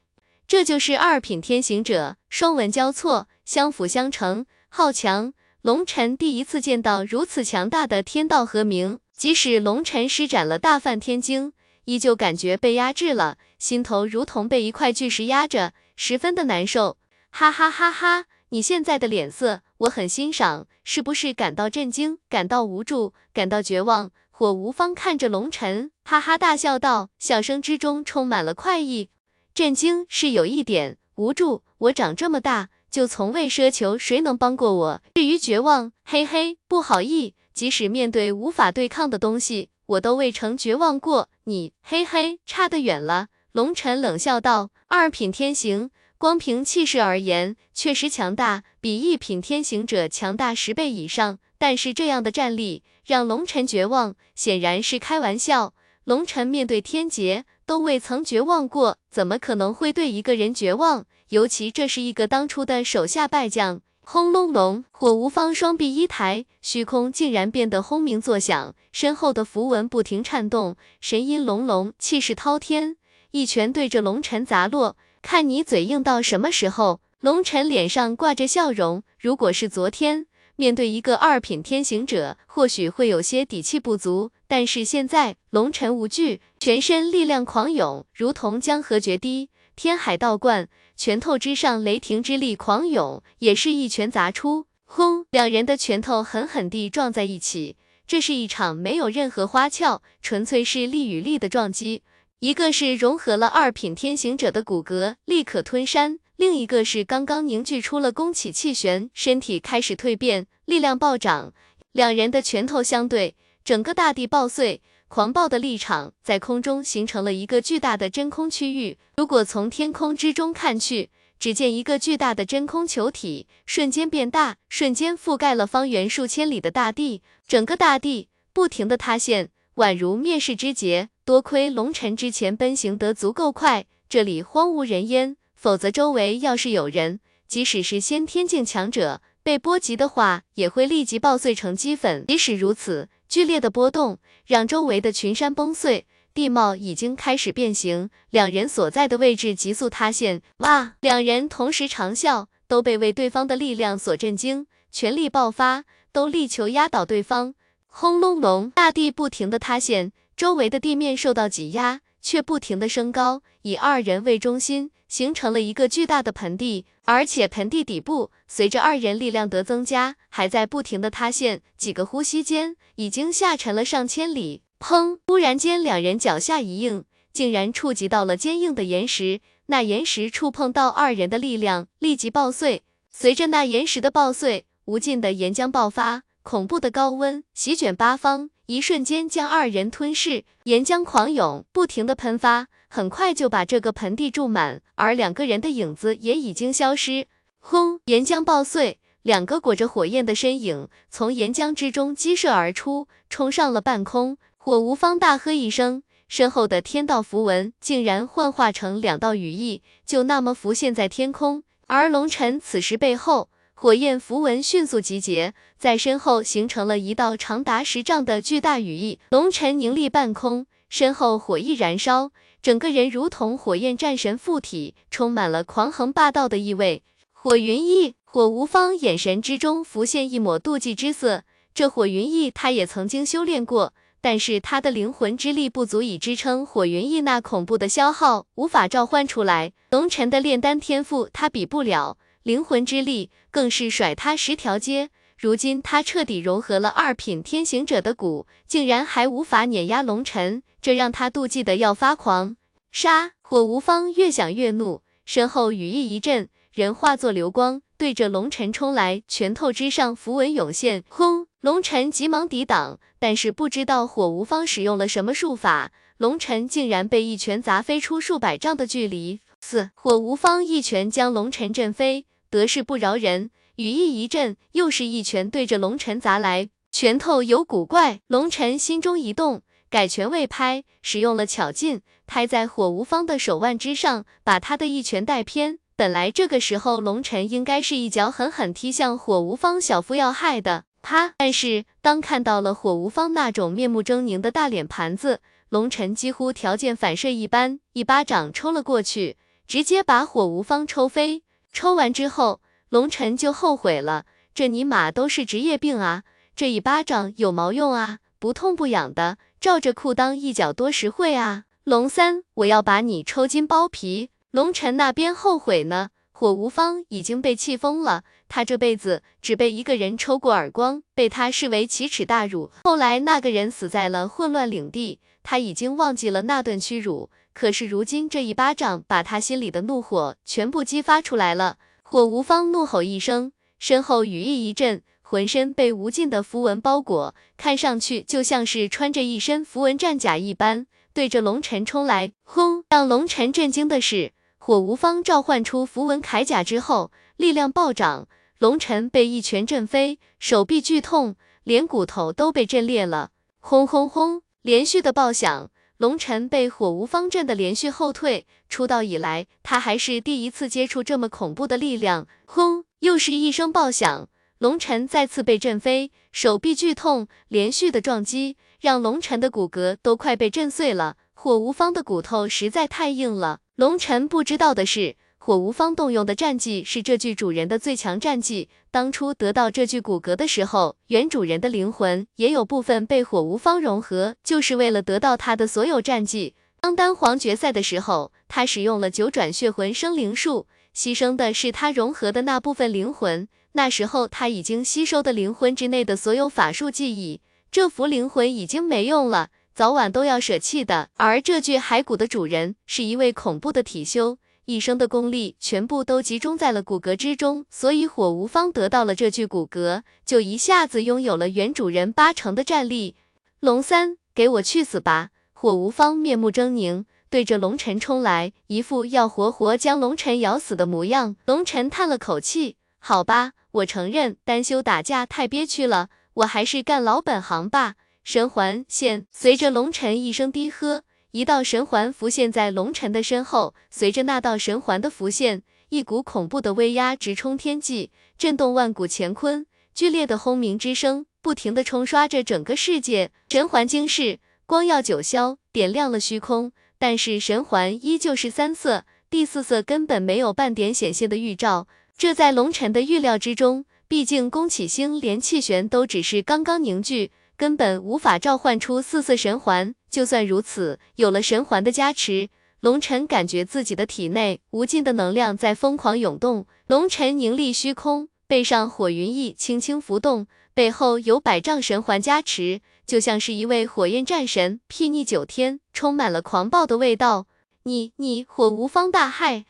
这就是二品天行者，双纹交错，相辅相成，好强！龙尘第一次见到如此强大的天道和鸣，即使龙尘施展了大梵天经，依旧感觉被压制了，心头如同被一块巨石压着，十分的难受。哈哈哈哈！你现在的脸色我很欣赏，是不是感到震惊，感到无助，感到绝望？火无方看着龙尘，哈哈大笑道，笑声之中充满了快意。震惊是有一点，无助，我长这么大就从未奢求谁能帮过我。至于绝望，嘿嘿，不好意思，即使面对无法对抗的东西，我都未曾绝望过。你，嘿嘿，差得远了。龙尘冷笑道，二品天行，光凭气势而言，确实强大，比一品天行者强大十倍以上。但是这样的战力让龙尘绝望，显然是开玩笑。龙尘面对天劫都未曾绝望过，怎么可能会对一个人绝望？尤其这是一个当初的手下败将。轰隆隆，火无方双臂一抬，虚空竟然变得轰鸣作响，身后的符文不停颤动，神音隆隆，气势滔天，一拳对着龙尘砸落。看你嘴硬到什么时候？龙尘脸上挂着笑容。如果是昨天。面对一个二品天行者，或许会有些底气不足，但是现在龙尘无惧，全身力量狂涌，如同江河决堤，天海倒灌，拳头之上雷霆之力狂涌，也是一拳砸出，轰！两人的拳头狠狠地撞在一起，这是一场没有任何花俏，纯粹是力与力的撞击。一个是融合了二品天行者的骨骼，力可吞山。另一个是刚刚凝聚出了宫起气旋，身体开始蜕变，力量暴涨。两人的拳头相对，整个大地爆碎，狂暴的立场在空中形成了一个巨大的真空区域。如果从天空之中看去，只见一个巨大的真空球体瞬间变大，瞬间覆盖了方圆数千里的大地，整个大地不停的塌陷，宛如灭世之劫。多亏龙尘之前奔行得足够快，这里荒无人烟。否则，周围要是有人，即使是先天境强者，被波及的话，也会立即爆碎成齑粉。即使如此，剧烈的波动让周围的群山崩碎，地貌已经开始变形，两人所在的位置急速塌陷。哇！两人同时长啸，都被为对方的力量所震惊，全力爆发，都力求压倒对方。轰隆隆，大地不停的塌陷，周围的地面受到挤压，却不停的升高，以二人为中心。形成了一个巨大的盆地，而且盆地底部随着二人力量的增加，还在不停的塌陷。几个呼吸间，已经下沉了上千里。砰！忽然间，两人脚下一硬，竟然触及到了坚硬的岩石。那岩石触碰到二人的力量，立即爆碎。随着那岩石的爆碎，无尽的岩浆爆发，恐怖的高温席卷八方，一瞬间将二人吞噬。岩浆狂涌，不停的喷发。很快就把这个盆地注满，而两个人的影子也已经消失。轰！岩浆爆碎，两个裹着火焰的身影从岩浆之中激射而出，冲上了半空。火无方大喝一声，身后的天道符文竟然幻化成两道羽翼，就那么浮现在天空。而龙尘此时背后，火焰符文迅速集结，在身后形成了一道长达十丈的巨大羽翼。龙尘凝立半空，身后火翼燃烧。整个人如同火焰战神附体，充满了狂横霸道的意味。火云翼，火无方眼神之中浮现一抹妒忌之色。这火云翼，他也曾经修炼过，但是他的灵魂之力不足以支撑火云翼那恐怖的消耗，无法召唤出来。龙尘的炼丹天赋，他比不了，灵魂之力更是甩他十条街。如今他彻底融合了二品天行者的骨，竟然还无法碾压龙尘，这让他妒忌的要发狂。杀！火无方越想越怒，身后羽翼一震，人化作流光，对着龙尘冲来，拳头之上符文涌现，轰！龙尘急忙抵挡，但是不知道火无方使用了什么术法，龙尘竟然被一拳砸飞出数百丈的距离。四火无方一拳将龙尘震飞，得势不饶人。羽翼一震，又是一拳对着龙尘砸来，拳头有古怪。龙尘心中一动，改拳未拍，使用了巧劲，拍在火无方的手腕之上，把他的一拳带偏。本来这个时候龙尘应该是一脚狠狠踢向火无方小腹要害的，啪！但是当看到了火无方那种面目狰狞的大脸盘子，龙尘几乎条件反射一般，一巴掌抽了过去，直接把火无方抽飞。抽完之后。龙尘就后悔了，这尼玛都是职业病啊！这一巴掌有毛用啊？不痛不痒的，照着裤裆一脚多实惠啊！龙三，我要把你抽筋剥皮！龙尘那边后悔呢，火无方已经被气疯了，他这辈子只被一个人抽过耳光，被他视为奇耻大辱。后来那个人死在了混乱领地，他已经忘记了那段屈辱，可是如今这一巴掌把他心里的怒火全部激发出来了。火无方怒吼一声，身后羽翼一震，浑身被无尽的符文包裹，看上去就像是穿着一身符文战甲一般，对着龙尘冲来。轰！让龙尘震惊的是，火无方召唤出符文铠甲之后，力量暴涨，龙尘被一拳震飞，手臂剧痛，连骨头都被震裂了。轰轰轰！连续的爆响。龙尘被火无方阵的连续后退，出道以来，他还是第一次接触这么恐怖的力量。轰！又是一声爆响，龙尘再次被震飞，手臂剧痛，连续的撞击让龙尘的骨骼都快被震碎了。火无方的骨头实在太硬了。龙尘不知道的是。火无方动用的战技是这具主人的最强战技。当初得到这具骨骼的时候，原主人的灵魂也有部分被火无方融合，就是为了得到他的所有战技。当丹皇决赛的时候，他使用了九转血魂生灵术，牺牲的是他融合的那部分灵魂。那时候他已经吸收的灵魂之内的所有法术记忆，这幅灵魂已经没用了，早晚都要舍弃的。而这具骸骨的主人是一位恐怖的体修。一生的功力全部都集中在了骨骼之中，所以火无方得到了这具骨骼，就一下子拥有了原主人八成的战力。龙三，给我去死吧！火无方面目狰狞，对着龙尘冲来，一副要活活将龙尘咬死的模样。龙尘叹了口气，好吧，我承认单修打架太憋屈了，我还是干老本行吧。神环现，随着龙尘一声低喝。一道神环浮现在龙尘的身后，随着那道神环的浮现，一股恐怖的威压直冲天际，震动万古乾坤，剧烈的轰鸣之声不停的冲刷着整个世界。神环惊世，光耀九霄，点亮了虚空，但是神环依旧是三色，第四色根本没有半点显现的预兆，这在龙尘的预料之中，毕竟宫启星连气旋都只是刚刚凝聚。根本无法召唤出四色神环。就算如此，有了神环的加持，龙尘感觉自己的体内无尽的能量在疯狂涌动。龙尘凝立虚空，背上火云翼轻轻浮动，背后有百丈神环加持，就像是一位火焰战神，睥睨九天，充满了狂暴的味道。你你火无方大骇，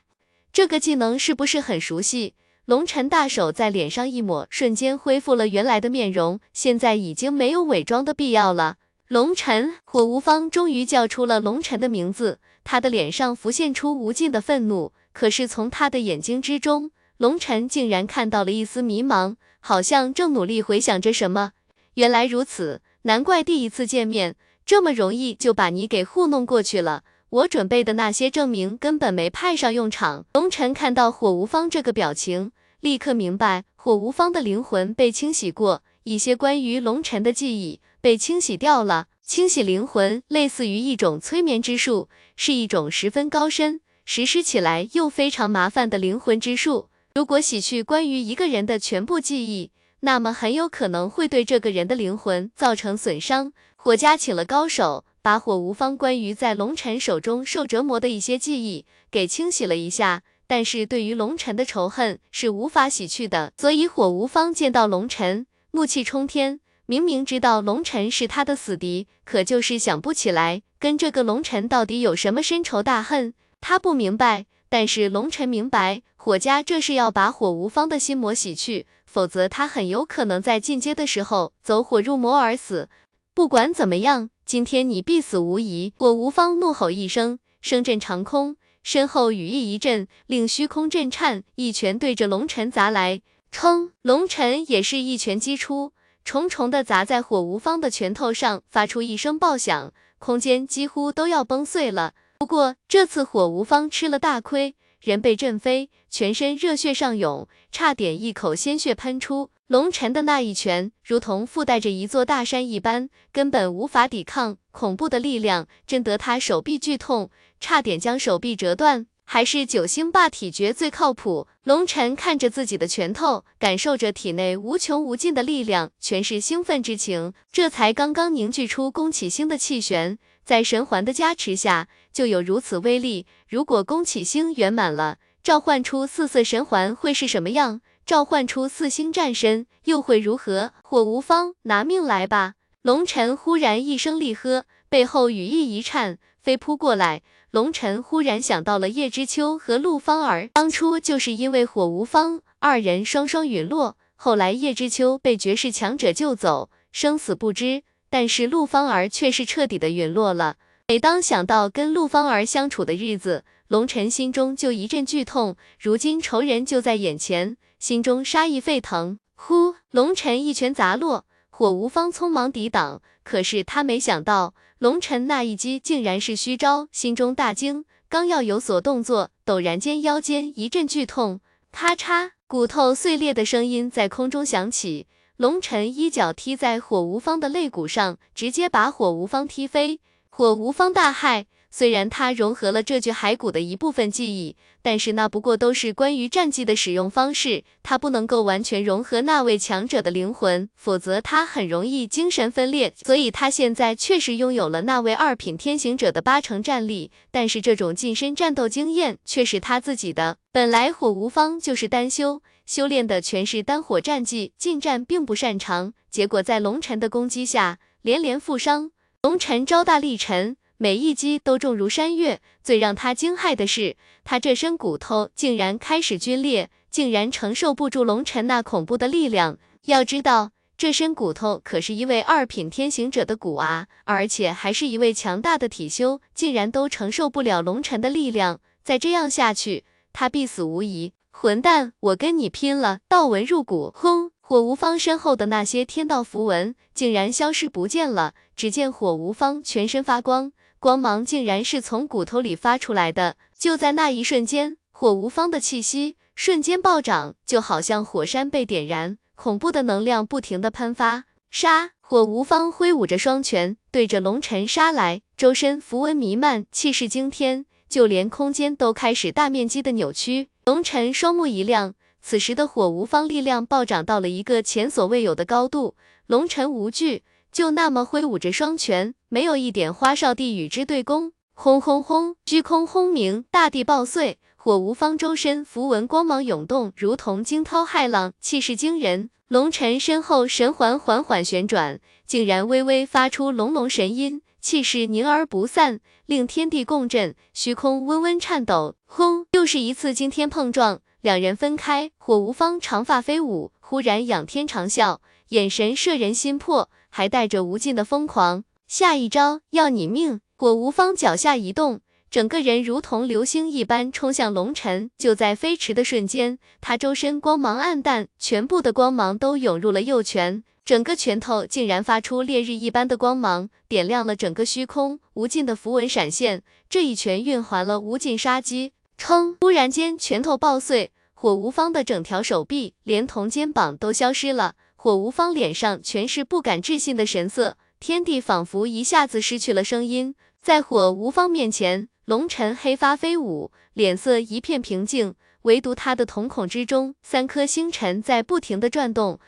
这个技能是不是很熟悉？龙尘大手在脸上一抹，瞬间恢复了原来的面容，现在已经没有伪装的必要了。龙尘，火无方终于叫出了龙尘的名字，他的脸上浮现出无尽的愤怒，可是从他的眼睛之中，龙尘竟然看到了一丝迷茫，好像正努力回想着什么。原来如此，难怪第一次见面这么容易就把你给糊弄过去了。我准备的那些证明根本没派上用场。龙尘看到火无方这个表情，立刻明白火无方的灵魂被清洗过，一些关于龙尘的记忆被清洗掉了。清洗灵魂类似于一种催眠之术，是一种十分高深、实施起来又非常麻烦的灵魂之术。如果洗去关于一个人的全部记忆，那么很有可能会对这个人的灵魂造成损伤。火家请了高手。把火无方关于在龙尘手中受折磨的一些记忆给清洗了一下，但是对于龙尘的仇恨是无法洗去的，所以火无方见到龙尘，怒气冲天。明明知道龙尘是他的死敌，可就是想不起来跟这个龙尘到底有什么深仇大恨。他不明白，但是龙尘明白，火家这是要把火无方的心魔洗去，否则他很有可能在进阶的时候走火入魔而死。不管怎么样，今天你必死无疑！火无方怒吼一声，声震长空，身后羽翼一震，令虚空震颤，一拳对着龙尘砸来。冲！龙尘也是一拳击出。重重的砸在火无方的拳头上，发出一声爆响，空间几乎都要崩碎了。不过这次火无方吃了大亏，人被震飞，全身热血上涌，差点一口鲜血喷出。龙尘的那一拳，如同附带着一座大山一般，根本无法抵抗，恐怖的力量震得他手臂剧痛，差点将手臂折断。还是九星霸体诀最靠谱。龙尘看着自己的拳头，感受着体内无穷无尽的力量，全是兴奋之情。这才刚刚凝聚出宫启星的气旋，在神环的加持下，就有如此威力。如果宫启星圆满了，召唤出四色神环会是什么样？召唤出四星战神又会如何？火无方，拿命来吧！龙尘忽然一声厉喝，背后羽翼一颤，飞扑过来。龙尘忽然想到了叶知秋和陆芳儿，当初就是因为火无方二人双双陨落，后来叶知秋被绝世强者救走，生死不知，但是陆芳儿却是彻底的陨落了。每当想到跟陆芳儿相处的日子，龙尘心中就一阵剧痛。如今仇人就在眼前，心中杀意沸腾。呼，龙尘一拳砸落，火无方匆忙抵挡，可是他没想到。龙尘那一击竟然是虚招，心中大惊，刚要有所动作，陡然间腰间一阵剧痛，咔嚓，骨头碎裂的声音在空中响起。龙尘一脚踢在火无方的肋骨上，直接把火无方踢飞。火无方大骇。虽然他融合了这具骸骨的一部分记忆，但是那不过都是关于战技的使用方式，他不能够完全融合那位强者的灵魂，否则他很容易精神分裂。所以他现在确实拥有了那位二品天行者的八成战力，但是这种近身战斗经验却是他自己的。本来火无方就是单修，修炼的全是单火战技，近战并不擅长，结果在龙尘的攻击下连连负伤，龙尘招大力沉。每一击都重如山岳，最让他惊骇的是，他这身骨头竟然开始皲裂，竟然承受不住龙尘那恐怖的力量。要知道，这身骨头可是一位二品天行者的骨啊，而且还是一位强大的体修，竟然都承受不了龙尘的力量。再这样下去，他必死无疑。混蛋，我跟你拼了！道纹入骨，轰！火无方身后的那些天道符文竟然消失不见了。只见火无方全身发光。光芒竟然是从骨头里发出来的，就在那一瞬间，火无方的气息瞬间暴涨，就好像火山被点燃，恐怖的能量不停的喷发。杀！火无方挥舞着双拳，对着龙尘杀来，周身符文弥漫，气势惊天，就连空间都开始大面积的扭曲。龙尘双目一亮，此时的火无方力量暴涨到了一个前所未有的高度，龙尘无惧。就那么挥舞着双拳，没有一点花哨地与之对攻。轰轰轰，虚空轰鸣，大地爆碎，火无方周身符文光芒涌动，如同惊涛骇浪，气势惊人。龙尘身后神环缓缓旋转，竟然微微发出隆隆神音，气势凝而不散，令天地共振，虚空温温颤抖。轰，又是一次惊天碰撞，两人分开。火无方长发飞舞，忽然仰天长啸，眼神摄人心魄。还带着无尽的疯狂，下一招要你命！火无方脚下一动，整个人如同流星一般冲向龙尘。就在飞驰的瞬间，他周身光芒暗淡，全部的光芒都涌入了右拳，整个拳头竟然发出烈日一般的光芒，点亮了整个虚空，无尽的符文闪现。这一拳蕴含了无尽杀机。冲！突然间，拳头爆碎，火无方的整条手臂连同肩膀都消失了。火无方脸上全是不敢置信的神色，天地仿佛一下子失去了声音。在火无方面前，龙尘黑发飞舞，脸色一片平静，唯独他的瞳孔之中，三颗星辰在不停的转动。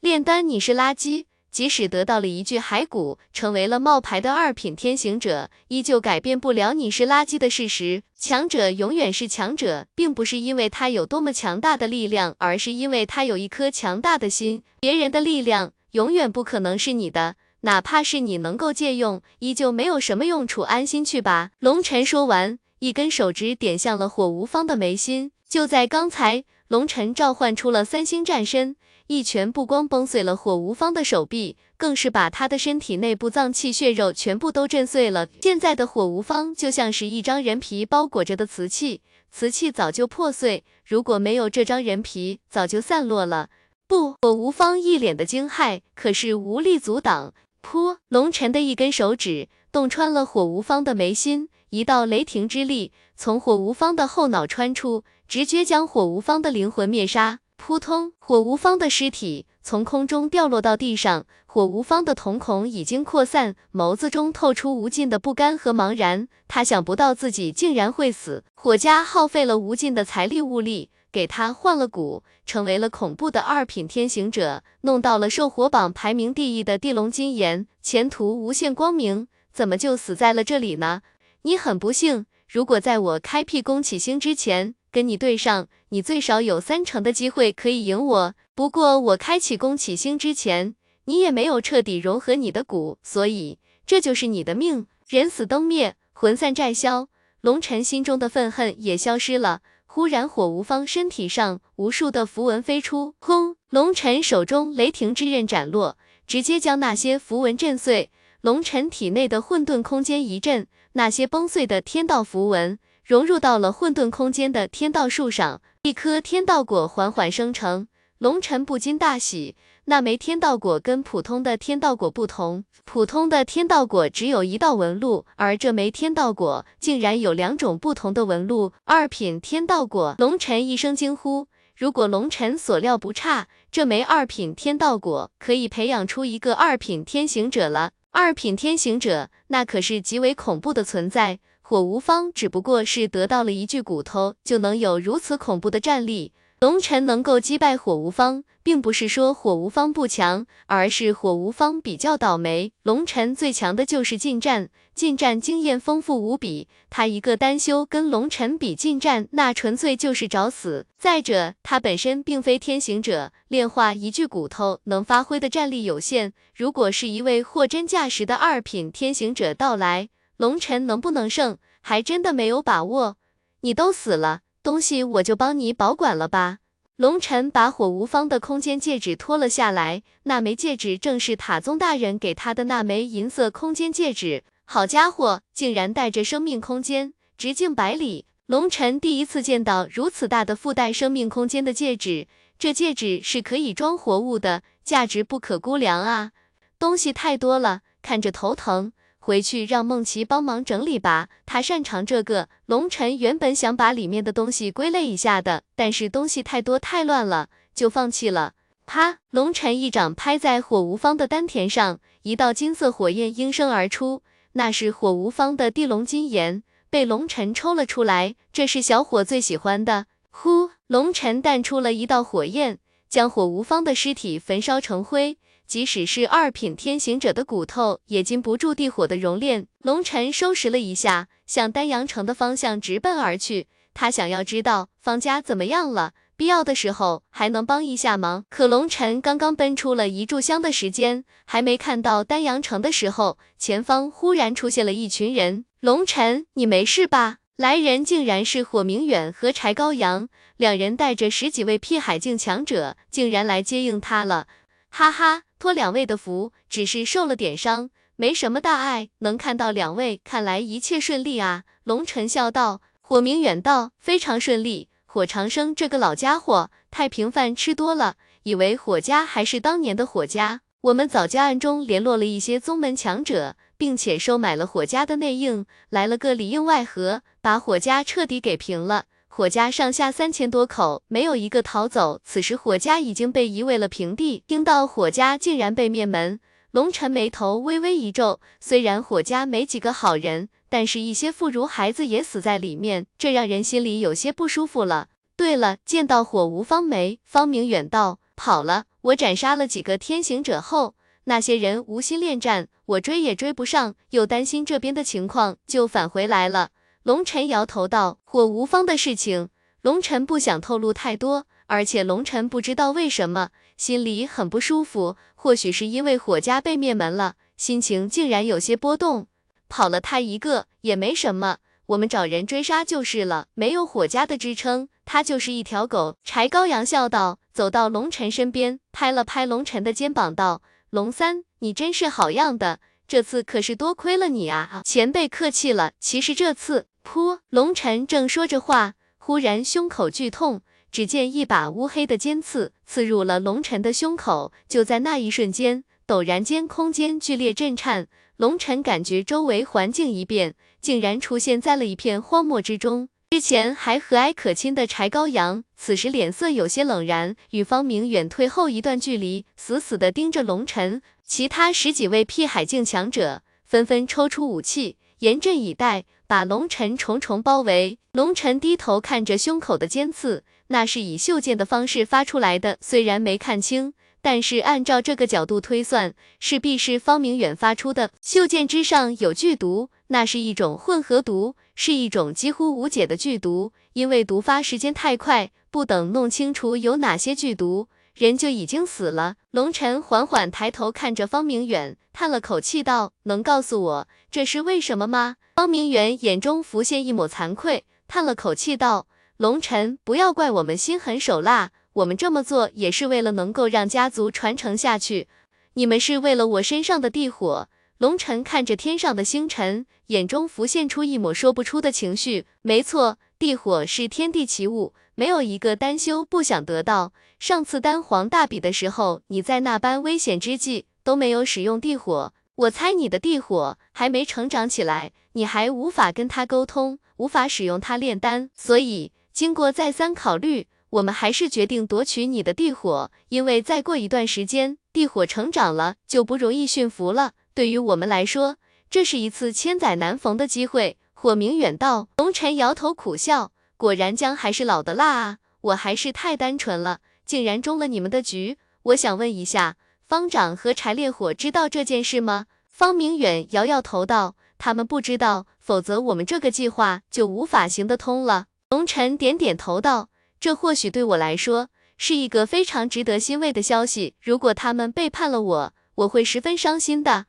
炼丹，你是垃圾，即使得到了一具骸骨，成为了冒牌的二品天行者，依旧改变不了你是垃圾的事实。强者永远是强者，并不是因为他有多么强大的力量，而是因为他有一颗强大的心。别人的力量永远不可能是你的，哪怕是你能够借用，依旧没有什么用处。安心去吧。龙尘说完，一根手指点向了火无方的眉心。就在刚才，龙尘召唤出了三星战身。一拳不光崩碎了火无方的手臂，更是把他的身体内部脏器、血肉全部都震碎了。现在的火无方就像是一张人皮包裹着的瓷器，瓷器早就破碎，如果没有这张人皮，早就散落了。不，火无方一脸的惊骇，可是无力阻挡。噗，龙尘的一根手指洞穿了火无方的眉心，一道雷霆之力从火无方的后脑穿出，直接将火无方的灵魂灭杀。扑通！火无方的尸体从空中掉落到地上，火无方的瞳孔已经扩散，眸子中透出无尽的不甘和茫然。他想不到自己竟然会死，火家耗费了无尽的财力物力，给他换了骨，成为了恐怖的二品天行者，弄到了兽火榜排名第一的地龙金岩，前途无限光明，怎么就死在了这里呢？你很不幸，如果在我开辟宫启星之前。跟你对上，你最少有三成的机会可以赢我。不过我开启宫启星之前，你也没有彻底融合你的骨，所以这就是你的命。人死灯灭，魂散债消，龙尘心中的愤恨也消失了。忽然，火无方身体上无数的符文飞出，轰！龙尘手中雷霆之刃斩落，直接将那些符文震碎。龙尘体内的混沌空间一震，那些崩碎的天道符文。融入到了混沌空间的天道树上，一颗天道果缓缓生成。龙尘不禁大喜，那枚天道果跟普通的天道果不同，普通的天道果只有一道纹路，而这枚天道果竟然有两种不同的纹路。二品天道果，龙尘一声惊呼。如果龙尘所料不差，这枚二品天道果可以培养出一个二品天行者了。二品天行者，那可是极为恐怖的存在。火无方只不过是得到了一具骨头，就能有如此恐怖的战力。龙尘能够击败火无方，并不是说火无方不强，而是火无方比较倒霉。龙尘最强的就是近战，近战经验丰富无比，他一个单修跟龙尘比近战，那纯粹就是找死。再者，他本身并非天行者，炼化一具骨头能发挥的战力有限。如果是一位货真价实的二品天行者到来，龙尘能不能胜，还真的没有把握。你都死了，东西我就帮你保管了吧。龙尘把火无方的空间戒指脱了下来，那枚戒指正是塔宗大人给他的那枚银色空间戒指。好家伙，竟然带着生命空间，直径百里。龙尘第一次见到如此大的附带生命空间的戒指，这戒指是可以装活物的，价值不可估量啊！东西太多了，看着头疼。回去让梦琪帮忙整理吧，他擅长这个。龙尘原本想把里面的东西归类一下的，但是东西太多太乱了，就放弃了。啪！龙尘一掌拍在火无方的丹田上，一道金色火焰应声而出，那是火无方的地龙金炎，被龙尘抽了出来，这是小伙最喜欢的。呼！龙尘淡出了一道火焰，将火无方的尸体焚烧成灰。即使是二品天行者的骨头，也禁不住地火的熔炼。龙尘收拾了一下，向丹阳城的方向直奔而去。他想要知道方家怎么样了，必要的时候还能帮一下忙。可龙尘刚刚奔出了一炷香的时间，还没看到丹阳城的时候，前方忽然出现了一群人。龙尘，你没事吧？来人竟然是火明远和柴高阳，两人带着十几位辟海境强者，竟然来接应他了。哈哈。托两位的福，只是受了点伤，没什么大碍。能看到两位，看来一切顺利啊。龙尘笑道。火明远道，非常顺利。火长生这个老家伙，太平饭吃多了，以为火家还是当年的火家。我们早就暗中联络了一些宗门强者，并且收买了火家的内应，来了个里应外合，把火家彻底给平了。火家上下三千多口，没有一个逃走。此时火家已经被夷为了平地。听到火家竟然被灭门，龙尘眉头微微一皱。虽然火家没几个好人，但是一些妇孺孩子也死在里面，这让人心里有些不舒服了。对了，见到火无方没？方明远道跑了。我斩杀了几个天行者后，那些人无心恋战，我追也追不上，又担心这边的情况，就返回来了。龙尘摇头道：“火无方的事情，龙尘不想透露太多，而且龙尘不知道为什么，心里很不舒服，或许是因为火家被灭门了，心情竟然有些波动。跑了他一个也没什么，我们找人追杀就是了，没有火家的支撑。”他就是一条狗。柴高阳笑道，走到龙尘身边，拍了拍龙尘的肩膀，道：“龙三，你真是好样的，这次可是多亏了你啊！前辈客气了。其实这次……”噗！龙尘正说着话，忽然胸口剧痛，只见一把乌黑的尖刺刺入了龙尘的胸口。就在那一瞬间，陡然间空间剧烈震颤，龙尘感觉周围环境一变，竟然出现在了一片荒漠之中。之前还和蔼可亲的柴高阳，此时脸色有些冷然，与方明远退后一段距离，死死地盯着龙尘。其他十几位辟海境强者纷纷抽出武器，严阵以待，把龙尘重重包围。龙尘低头看着胸口的尖刺，那是以袖剑的方式发出来的，虽然没看清，但是按照这个角度推算，势必是方明远发出的。袖剑之上有剧毒。那是一种混合毒，是一种几乎无解的剧毒，因为毒发时间太快，不等弄清楚有哪些剧毒，人就已经死了。龙尘缓缓抬头看着方明远，叹了口气道：“能告诉我这是为什么吗？”方明远眼中浮现一抹惭愧，叹了口气道：“龙尘，不要怪我们心狠手辣，我们这么做也是为了能够让家族传承下去。你们是为了我身上的地火。”龙尘看着天上的星辰，眼中浮现出一抹说不出的情绪。没错，地火是天地奇物，没有一个丹修不想得到。上次丹皇大比的时候，你在那般危险之际都没有使用地火，我猜你的地火还没成长起来，你还无法跟他沟通，无法使用它炼丹。所以经过再三考虑，我们还是决定夺取你的地火，因为再过一段时间，地火成长了，就不容易驯服了。对于我们来说，这是一次千载难逢的机会。火明远道，龙尘摇头苦笑，果然姜还是老的辣啊！我还是太单纯了，竟然中了你们的局。我想问一下，方丈和柴烈火知道这件事吗？方明远摇摇头道，他们不知道，否则我们这个计划就无法行得通了。龙尘点点头道，这或许对我来说是一个非常值得欣慰的消息。如果他们背叛了我，我会十分伤心的。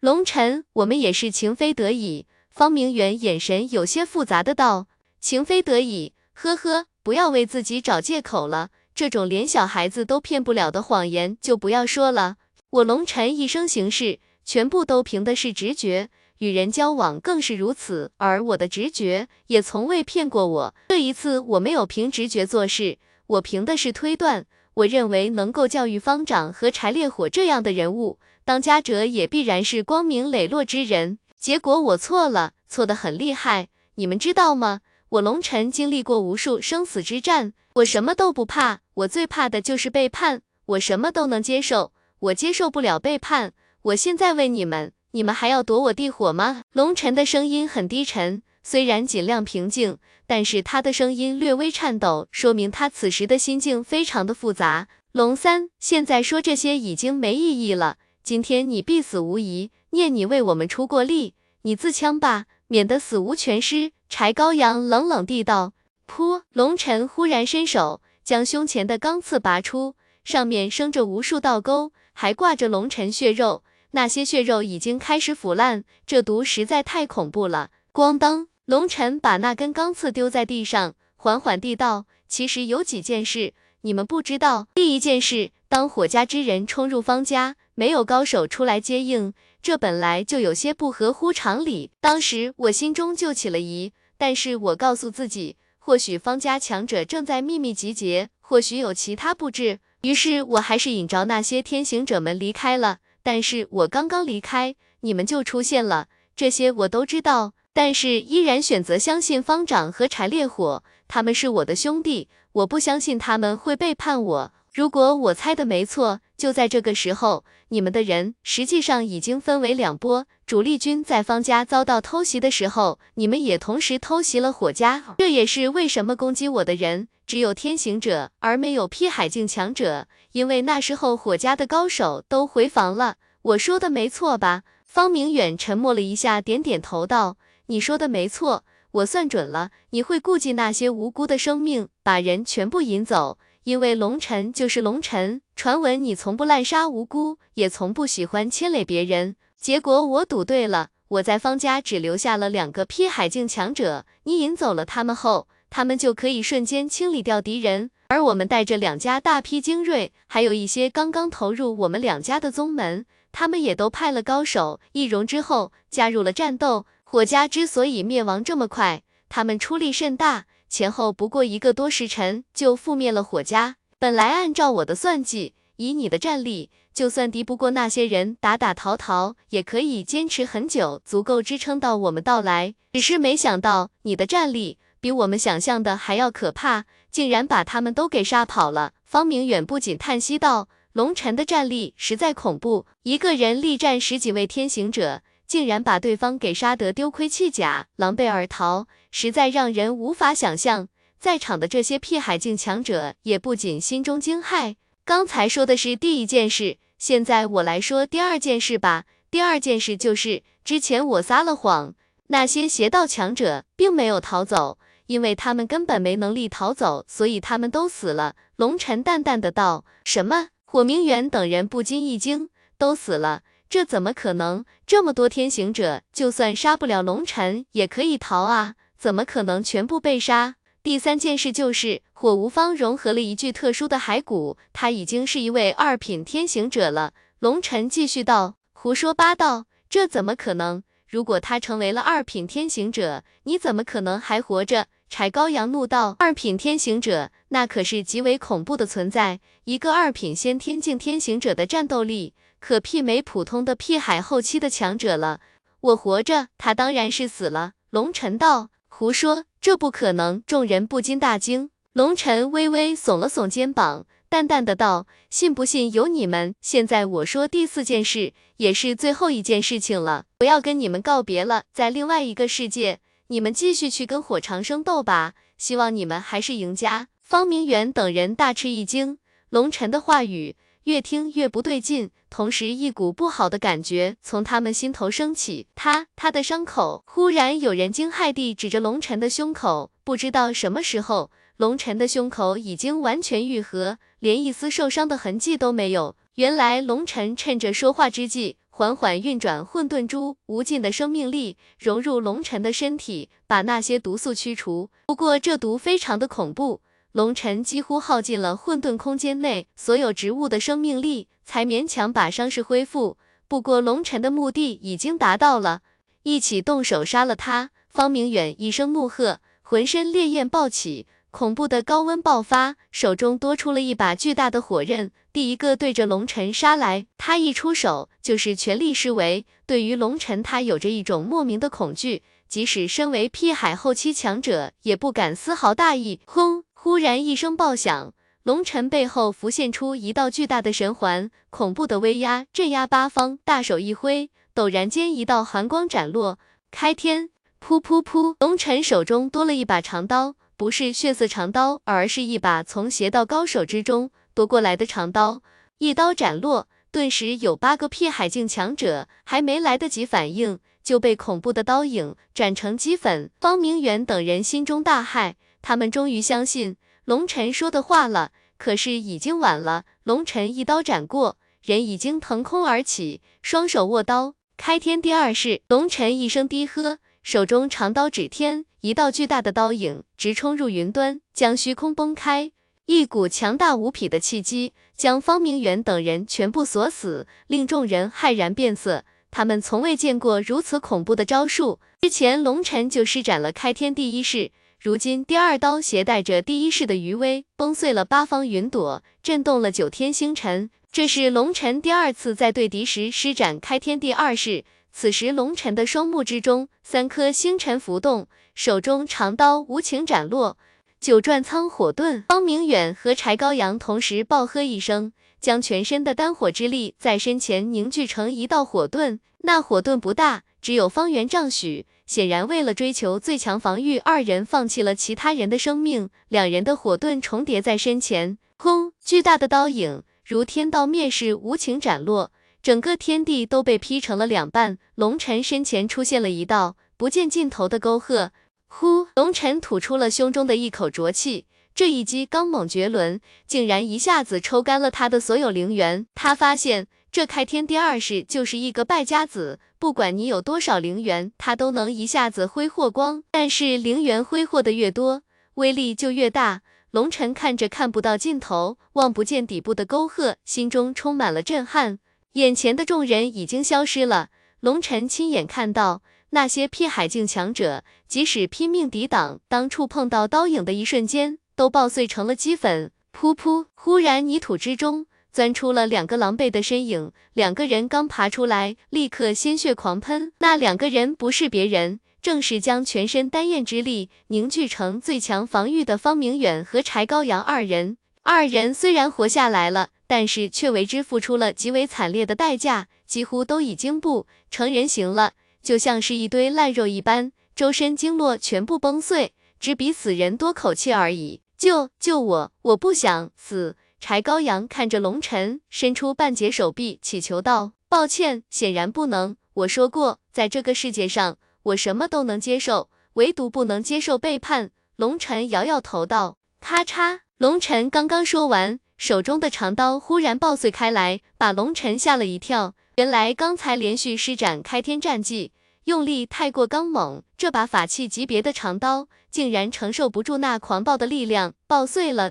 龙尘，我们也是情非得已。方明远眼神有些复杂的道：“情非得已，呵呵，不要为自己找借口了。这种连小孩子都骗不了的谎言，就不要说了。我龙尘一生行事，全部都凭的是直觉，与人交往更是如此。而我的直觉也从未骗过我。这一次，我没有凭直觉做事，我凭的是推断。我认为能够教育方丈和柴烈火这样的人物。”当家者也必然是光明磊落之人，结果我错了，错得很厉害。你们知道吗？我龙尘经历过无数生死之战，我什么都不怕，我最怕的就是背叛。我什么都能接受，我接受不了背叛。我现在问你们，你们还要夺我地火吗？龙尘的声音很低沉，虽然尽量平静，但是他的声音略微颤抖，说明他此时的心境非常的复杂。龙三，现在说这些已经没意义了。今天你必死无疑，念你为我们出过力，你自枪吧，免得死无全尸。柴高阳冷冷地道。噗！龙尘忽然伸手将胸前的钢刺拔出，上面生着无数道沟，还挂着龙尘血肉，那些血肉已经开始腐烂，这毒实在太恐怖了。咣当！龙尘把那根钢刺丢在地上，缓缓地道：其实有几件事你们不知道。第一件事，当火家之人冲入方家。没有高手出来接应，这本来就有些不合乎常理。当时我心中就起了疑，但是我告诉自己，或许方家强者正在秘密集结，或许有其他布置。于是我还是引着那些天行者们离开了。但是我刚刚离开，你们就出现了。这些我都知道，但是依然选择相信方丈和柴烈火，他们是我的兄弟，我不相信他们会背叛我。如果我猜的没错。就在这个时候，你们的人实际上已经分为两波。主力军在方家遭到偷袭的时候，你们也同时偷袭了火家。这也是为什么攻击我的人只有天行者，而没有劈海境强者，因为那时候火家的高手都回防了。我说的没错吧？方明远沉默了一下，点点头道：“你说的没错，我算准了，你会顾忌那些无辜的生命，把人全部引走。因为龙尘就是龙尘，传闻你从不滥杀无辜，也从不喜欢牵累别人。结果我赌对了，我在方家只留下了两个劈海境强者，你引走了他们后，他们就可以瞬间清理掉敌人。”而我们带着两家大批精锐，还有一些刚刚投入我们两家的宗门，他们也都派了高手易容之后加入了战斗。火家之所以灭亡这么快，他们出力甚大，前后不过一个多时辰就覆灭了火家。本来按照我的算计，以你的战力，就算敌不过那些人，打打逃逃也可以坚持很久，足够支撑到我们到来。只是没想到你的战力比我们想象的还要可怕。竟然把他们都给杀跑了。方明远不仅叹息道：“龙尘的战力实在恐怖，一个人力战十几位天行者，竟然把对方给杀得丢盔弃甲，狼狈而逃，实在让人无法想象。”在场的这些辟海境强者也不仅心中惊骇。刚才说的是第一件事，现在我来说第二件事吧。第二件事就是之前我撒了谎，那些邪道强者并没有逃走。因为他们根本没能力逃走，所以他们都死了。龙尘淡淡的道：“什么？”火明远等人不禁一惊：“都死了？这怎么可能？这么多天行者，就算杀不了龙尘，也可以逃啊？怎么可能全部被杀？”第三件事就是火无方融合了一具特殊的骸骨，他已经是一位二品天行者了。龙尘继续道：“胡说八道，这怎么可能？如果他成为了二品天行者，你怎么可能还活着？”柴高阳怒道：“二品天行者，那可是极为恐怖的存在。一个二品先天境天行者的战斗力，可媲美普通的屁海后期的强者了。我活着，他当然是死了。”龙尘道：“胡说，这不可能！”众人不禁大惊。龙尘微微耸了耸肩膀，淡淡的道：“信不信由你们。现在我说第四件事，也是最后一件事情了。我要跟你们告别了，在另外一个世界。”你们继续去跟火长生斗吧，希望你们还是赢家。方明远等人大吃一惊，龙尘的话语越听越不对劲，同时一股不好的感觉从他们心头升起。他他的伤口，忽然有人惊骇地指着龙尘的胸口，不知道什么时候，龙尘的胸口已经完全愈合，连一丝受伤的痕迹都没有。原来龙尘趁着说话之际。缓缓运转混沌珠，无尽的生命力融入龙尘的身体，把那些毒素驱除。不过这毒非常的恐怖，龙尘几乎耗尽了混沌空间内所有植物的生命力，才勉强把伤势恢复。不过龙尘的目的已经达到了，一起动手杀了他！方明远一声怒喝，浑身烈焰暴起。恐怖的高温爆发，手中多出了一把巨大的火刃，第一个对着龙尘杀来。他一出手就是全力施为。对于龙尘，他有着一种莫名的恐惧，即使身为劈海后期强者，也不敢丝毫大意。轰！忽然一声爆响，龙尘背后浮现出一道巨大的神环，恐怖的威压镇压八方。大手一挥，陡然间一道寒光斩落，开天！噗噗噗！龙尘手中多了一把长刀。不是血色长刀，而是一把从邪道高手之中夺过来的长刀，一刀斩落，顿时有八个辟海境强者还没来得及反应，就被恐怖的刀影斩成齑粉。方明远等人心中大骇，他们终于相信龙尘说的话了，可是已经晚了。龙尘一刀斩过，人已经腾空而起，双手握刀，开天第二式。龙尘一声低喝。手中长刀指天，一道巨大的刀影直冲入云端，将虚空崩开。一股强大无匹的气机将方明远等人全部锁死，令众人骇然变色。他们从未见过如此恐怖的招数。之前龙尘就施展了开天第一式，如今第二刀携带着第一式的余威，崩碎了八方云朵，震动了九天星辰。这是龙尘第二次在对敌时施展开天第二式。此时，龙尘的双目之中，三颗星辰浮动，手中长刀无情斩落。九转苍火遁，方明远和柴高阳同时暴喝一声，将全身的丹火之力在身前凝聚成一道火遁。那火遁不大，只有方圆丈许。显然，为了追求最强防御，二人放弃了其他人的生命。两人的火遁重叠在身前，轰！巨大的刀影如天道灭世，无情斩落。整个天地都被劈成了两半。龙尘身前出现了一道不见尽头的沟壑。呼，龙尘吐出了胸中的一口浊气。这一击刚猛绝伦，竟然一下子抽干了他的所有灵元。他发现这开天第二式就是一个败家子，不管你有多少灵元，他都能一下子挥霍光。但是灵元挥霍的越多，威力就越大。龙尘看着看不到尽头、望不见底部的沟壑，心中充满了震撼。眼前的众人已经消失了，龙尘亲眼看到那些辟海境强者，即使拼命抵挡，当触碰到刀影的一瞬间。都爆碎成了齑粉，噗噗！忽然泥土之中钻出了两个狼狈的身影，两个人刚爬出来，立刻鲜血狂喷。那两个人不是别人，正是将全身丹焰之力凝聚成最强防御的方明远和柴高阳二人。二人虽然活下来了，但是却为之付出了极为惨烈的代价，几乎都已经不成人形了，就像是一堆烂肉一般，周身经络全部崩碎，只比死人多口气而已。救救我！我不想死。柴高阳看着龙尘，伸出半截手臂，祈求道：“抱歉，显然不能。我说过，在这个世界上，我什么都能接受，唯独不能接受背叛。”龙尘摇摇头道：“咔嚓！”龙尘刚刚说完，手中的长刀忽然爆碎开来，把龙尘吓了一跳。原来刚才连续施展开天战技。用力太过刚猛，这把法器级别的长刀竟然承受不住那狂暴的力量，爆碎了。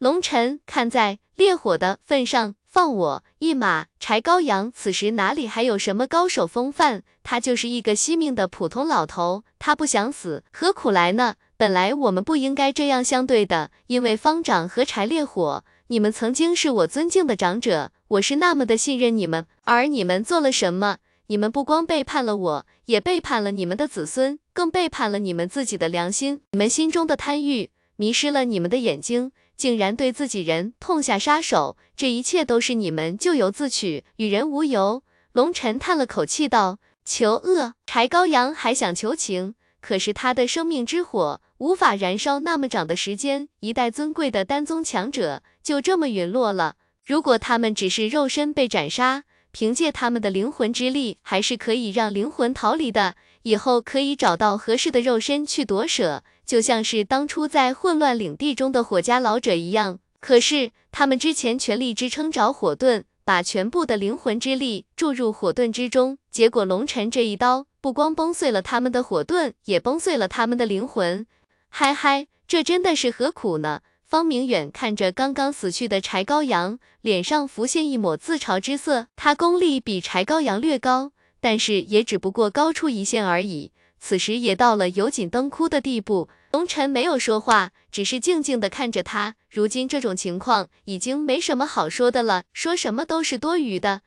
龙尘看在烈火的份上，放我一马。柴高阳此时哪里还有什么高手风范？他就是一个惜命的普通老头，他不想死，何苦来呢？本来我们不应该这样相对的，因为方长和柴烈火，你们曾经是我尊敬的长者，我是那么的信任你们，而你们做了什么？你们不光背叛了我，也背叛了你们的子孙，更背叛了你们自己的良心。你们心中的贪欲迷失了你们的眼睛，竟然对自己人痛下杀手。这一切都是你们咎由自取，与人无尤。龙尘叹了口气道：“求恶。”柴高阳还想求情，可是他的生命之火无法燃烧那么长的时间，一代尊贵的丹宗强者就这么陨落了。如果他们只是肉身被斩杀，凭借他们的灵魂之力，还是可以让灵魂逃离的。以后可以找到合适的肉身去夺舍，就像是当初在混乱领地中的火家老者一样。可是他们之前全力支撑着火盾，把全部的灵魂之力注入火盾之中，结果龙尘这一刀，不光崩碎了他们的火盾，也崩碎了他们的灵魂。嗨嗨，这真的是何苦呢？方明远看着刚刚死去的柴高阳，脸上浮现一抹自嘲之色。他功力比柴高阳略高，但是也只不过高出一线而已。此时也到了油尽灯枯的地步。龙尘没有说话，只是静静的看着他。如今这种情况，已经没什么好说的了，说什么都是多余的。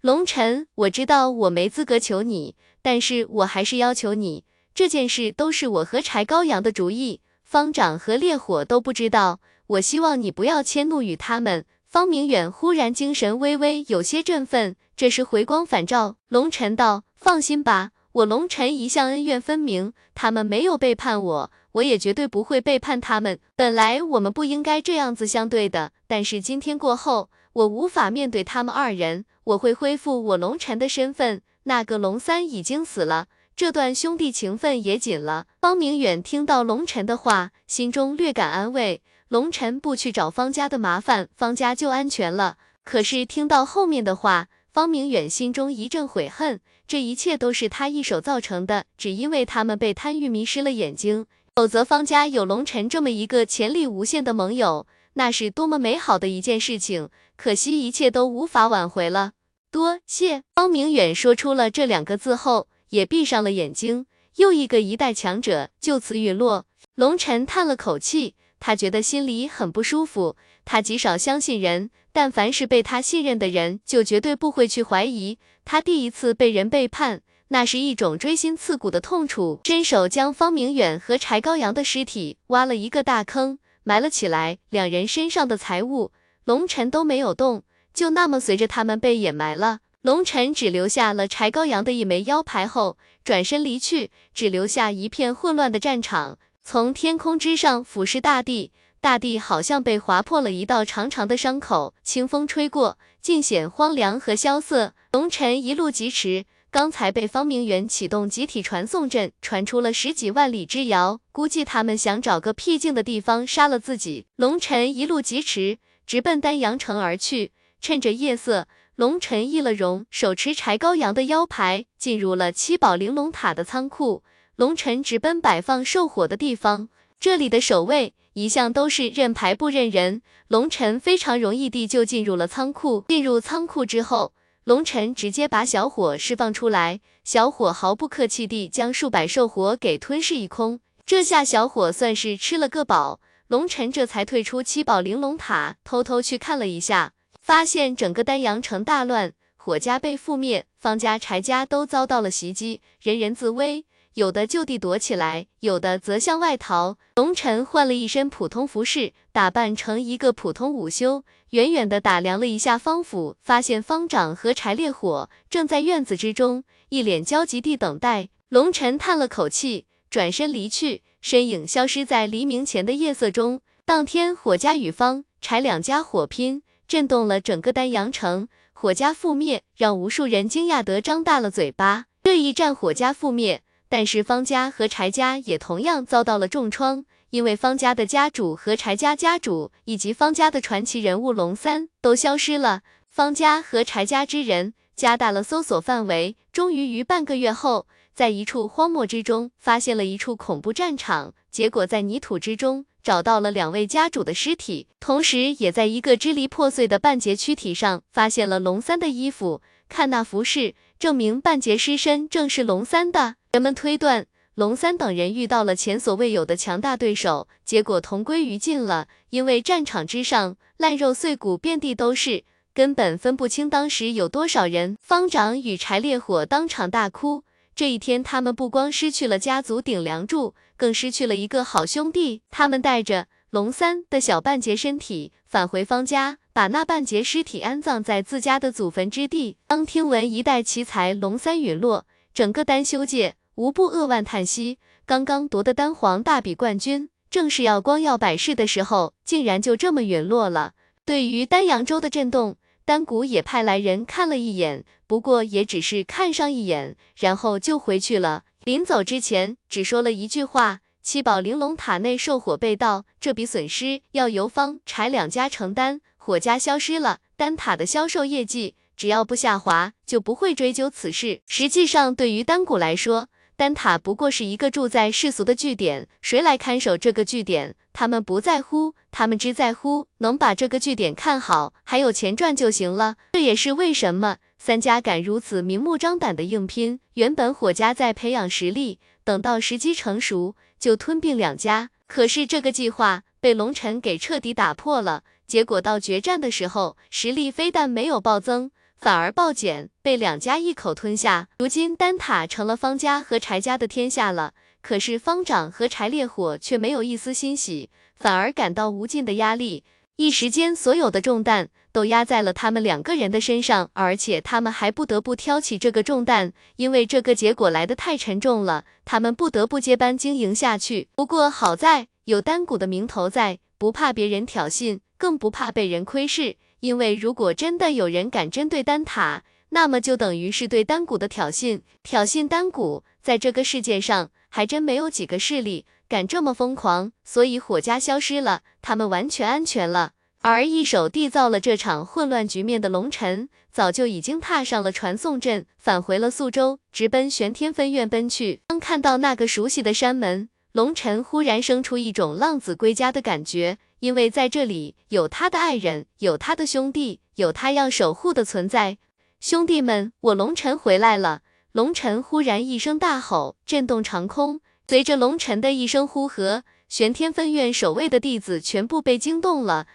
龙尘，我知道我没资格求你，但是我还是要求你，这件事都是我和柴高阳的主意。方长和烈火都不知道，我希望你不要迁怒于他们。方明远忽然精神微微有些振奋，这时回光返照。龙尘道：“放心吧，我龙尘一向恩怨分明，他们没有背叛我，我也绝对不会背叛他们。本来我们不应该这样子相对的，但是今天过后，我无法面对他们二人，我会恢复我龙尘的身份。那个龙三已经死了。”这段兄弟情分也紧了。方明远听到龙尘的话，心中略感安慰。龙尘不去找方家的麻烦，方家就安全了。可是听到后面的话，方明远心中一阵悔恨。这一切都是他一手造成的，只因为他们被贪欲迷失了眼睛。否则方家有龙尘这么一个潜力无限的盟友，那是多么美好的一件事情。可惜一切都无法挽回了。多谢方明远说出了这两个字后。也闭上了眼睛，又一个一代强者就此陨落。龙尘叹了口气，他觉得心里很不舒服。他极少相信人，但凡是被他信任的人，就绝对不会去怀疑。他第一次被人背叛，那是一种锥心刺骨的痛楚。伸手将方明远和柴高阳的尸体挖了一个大坑，埋了起来。两人身上的财物，龙尘都没有动，就那么随着他们被掩埋了。龙尘只留下了柴高阳的一枚腰牌后，转身离去，只留下一片混乱的战场。从天空之上俯视大地，大地好像被划破了一道长长的伤口，清风吹过，尽显荒凉和萧瑟。龙尘一路疾驰。刚才被方明远启动集体传送阵，传出了十几万里之遥，估计他们想找个僻静的地方杀了自己。龙尘一路疾驰，直奔丹阳城而去。趁着夜色，龙尘易了容，手持柴羔羊的腰牌，进入了七宝玲珑塔的仓库。龙尘直奔摆放兽火的地方，这里的守卫一向都是认牌不认人，龙尘非常容易地就进入了仓库。进入仓库之后。龙尘直接把小火释放出来，小火毫不客气地将数百兽火给吞噬一空。这下小火算是吃了个饱，龙尘这才退出七宝玲珑塔，偷偷去看了一下，发现整个丹阳城大乱，火家被覆灭，方家、柴家都遭到了袭击，人人自危。有的就地躲起来，有的则向外逃。龙尘换了一身普通服饰，打扮成一个普通武修，远远的打量了一下方府，发现方丈和柴烈火正在院子之中，一脸焦急地等待。龙尘叹了口气，转身离去，身影消失在黎明前的夜色中。当天，火家与方柴两家火拼，震动了整个丹阳城，火家覆灭，让无数人惊讶得张大了嘴巴。这一战，火家覆灭。但是方家和柴家也同样遭到了重创，因为方家的家主和柴家家主以及方家的传奇人物龙三都消失了。方家和柴家之人加大了搜索范围，终于于半个月后，在一处荒漠之中发现了一处恐怖战场。结果在泥土之中找到了两位家主的尸体，同时也在一个支离破碎的半截躯体上发现了龙三的衣服。看那服饰，证明半截尸身正是龙三的。人们推断，龙三等人遇到了前所未有的强大对手，结果同归于尽了。因为战场之上烂肉碎骨遍地都是，根本分不清当时有多少人。方长与柴烈火当场大哭。这一天，他们不光失去了家族顶梁柱，更失去了一个好兄弟。他们带着龙三的小半截身体返回方家，把那半截尸体安葬在自家的祖坟之地。当听闻一代奇才龙三陨落，整个丹修界。无不扼腕叹息，刚刚夺得丹皇大比冠军，正是要光耀百世的时候，竟然就这么陨落了。对于丹阳州的震动，丹谷也派来人看了一眼，不过也只是看上一眼，然后就回去了。临走之前，只说了一句话：七宝玲珑塔内受火被盗，这笔损失要由方柴两家承担。火家消失了，丹塔的销售业绩只要不下滑，就不会追究此事。实际上，对于丹谷来说，丹塔不过是一个住在世俗的据点，谁来看守这个据点，他们不在乎，他们只在乎能把这个据点看好，还有钱赚就行了。这也是为什么三家敢如此明目张胆的硬拼。原本火家在培养实力，等到时机成熟就吞并两家，可是这个计划被龙尘给彻底打破了。结果到决战的时候，实力非但没有暴增。反而暴减，被两家一口吞下。如今丹塔成了方家和柴家的天下了。可是方丈和柴烈火却没有一丝欣喜，反而感到无尽的压力。一时间，所有的重担都压在了他们两个人的身上，而且他们还不得不挑起这个重担，因为这个结果来得太沉重了。他们不得不接班经营下去。不过好在有丹谷的名头在，不怕别人挑衅，更不怕被人窥视。因为如果真的有人敢针对丹塔，那么就等于是对丹谷的挑衅，挑衅丹谷。在这个世界上，还真没有几个势力敢这么疯狂。所以火家消失了，他们完全安全了。而一手缔造了这场混乱局面的龙尘，早就已经踏上了传送阵，返回了宿州，直奔玄天分院奔去。当看到那个熟悉的山门，龙尘忽然生出一种浪子归家的感觉。因为在这里有他的爱人，有他的兄弟，有他要守护的存在。兄弟们，我龙尘回来了！龙尘忽然一声大吼，震动长空。随着龙尘的一声呼喝，玄天分院守卫的弟子全部被惊动了。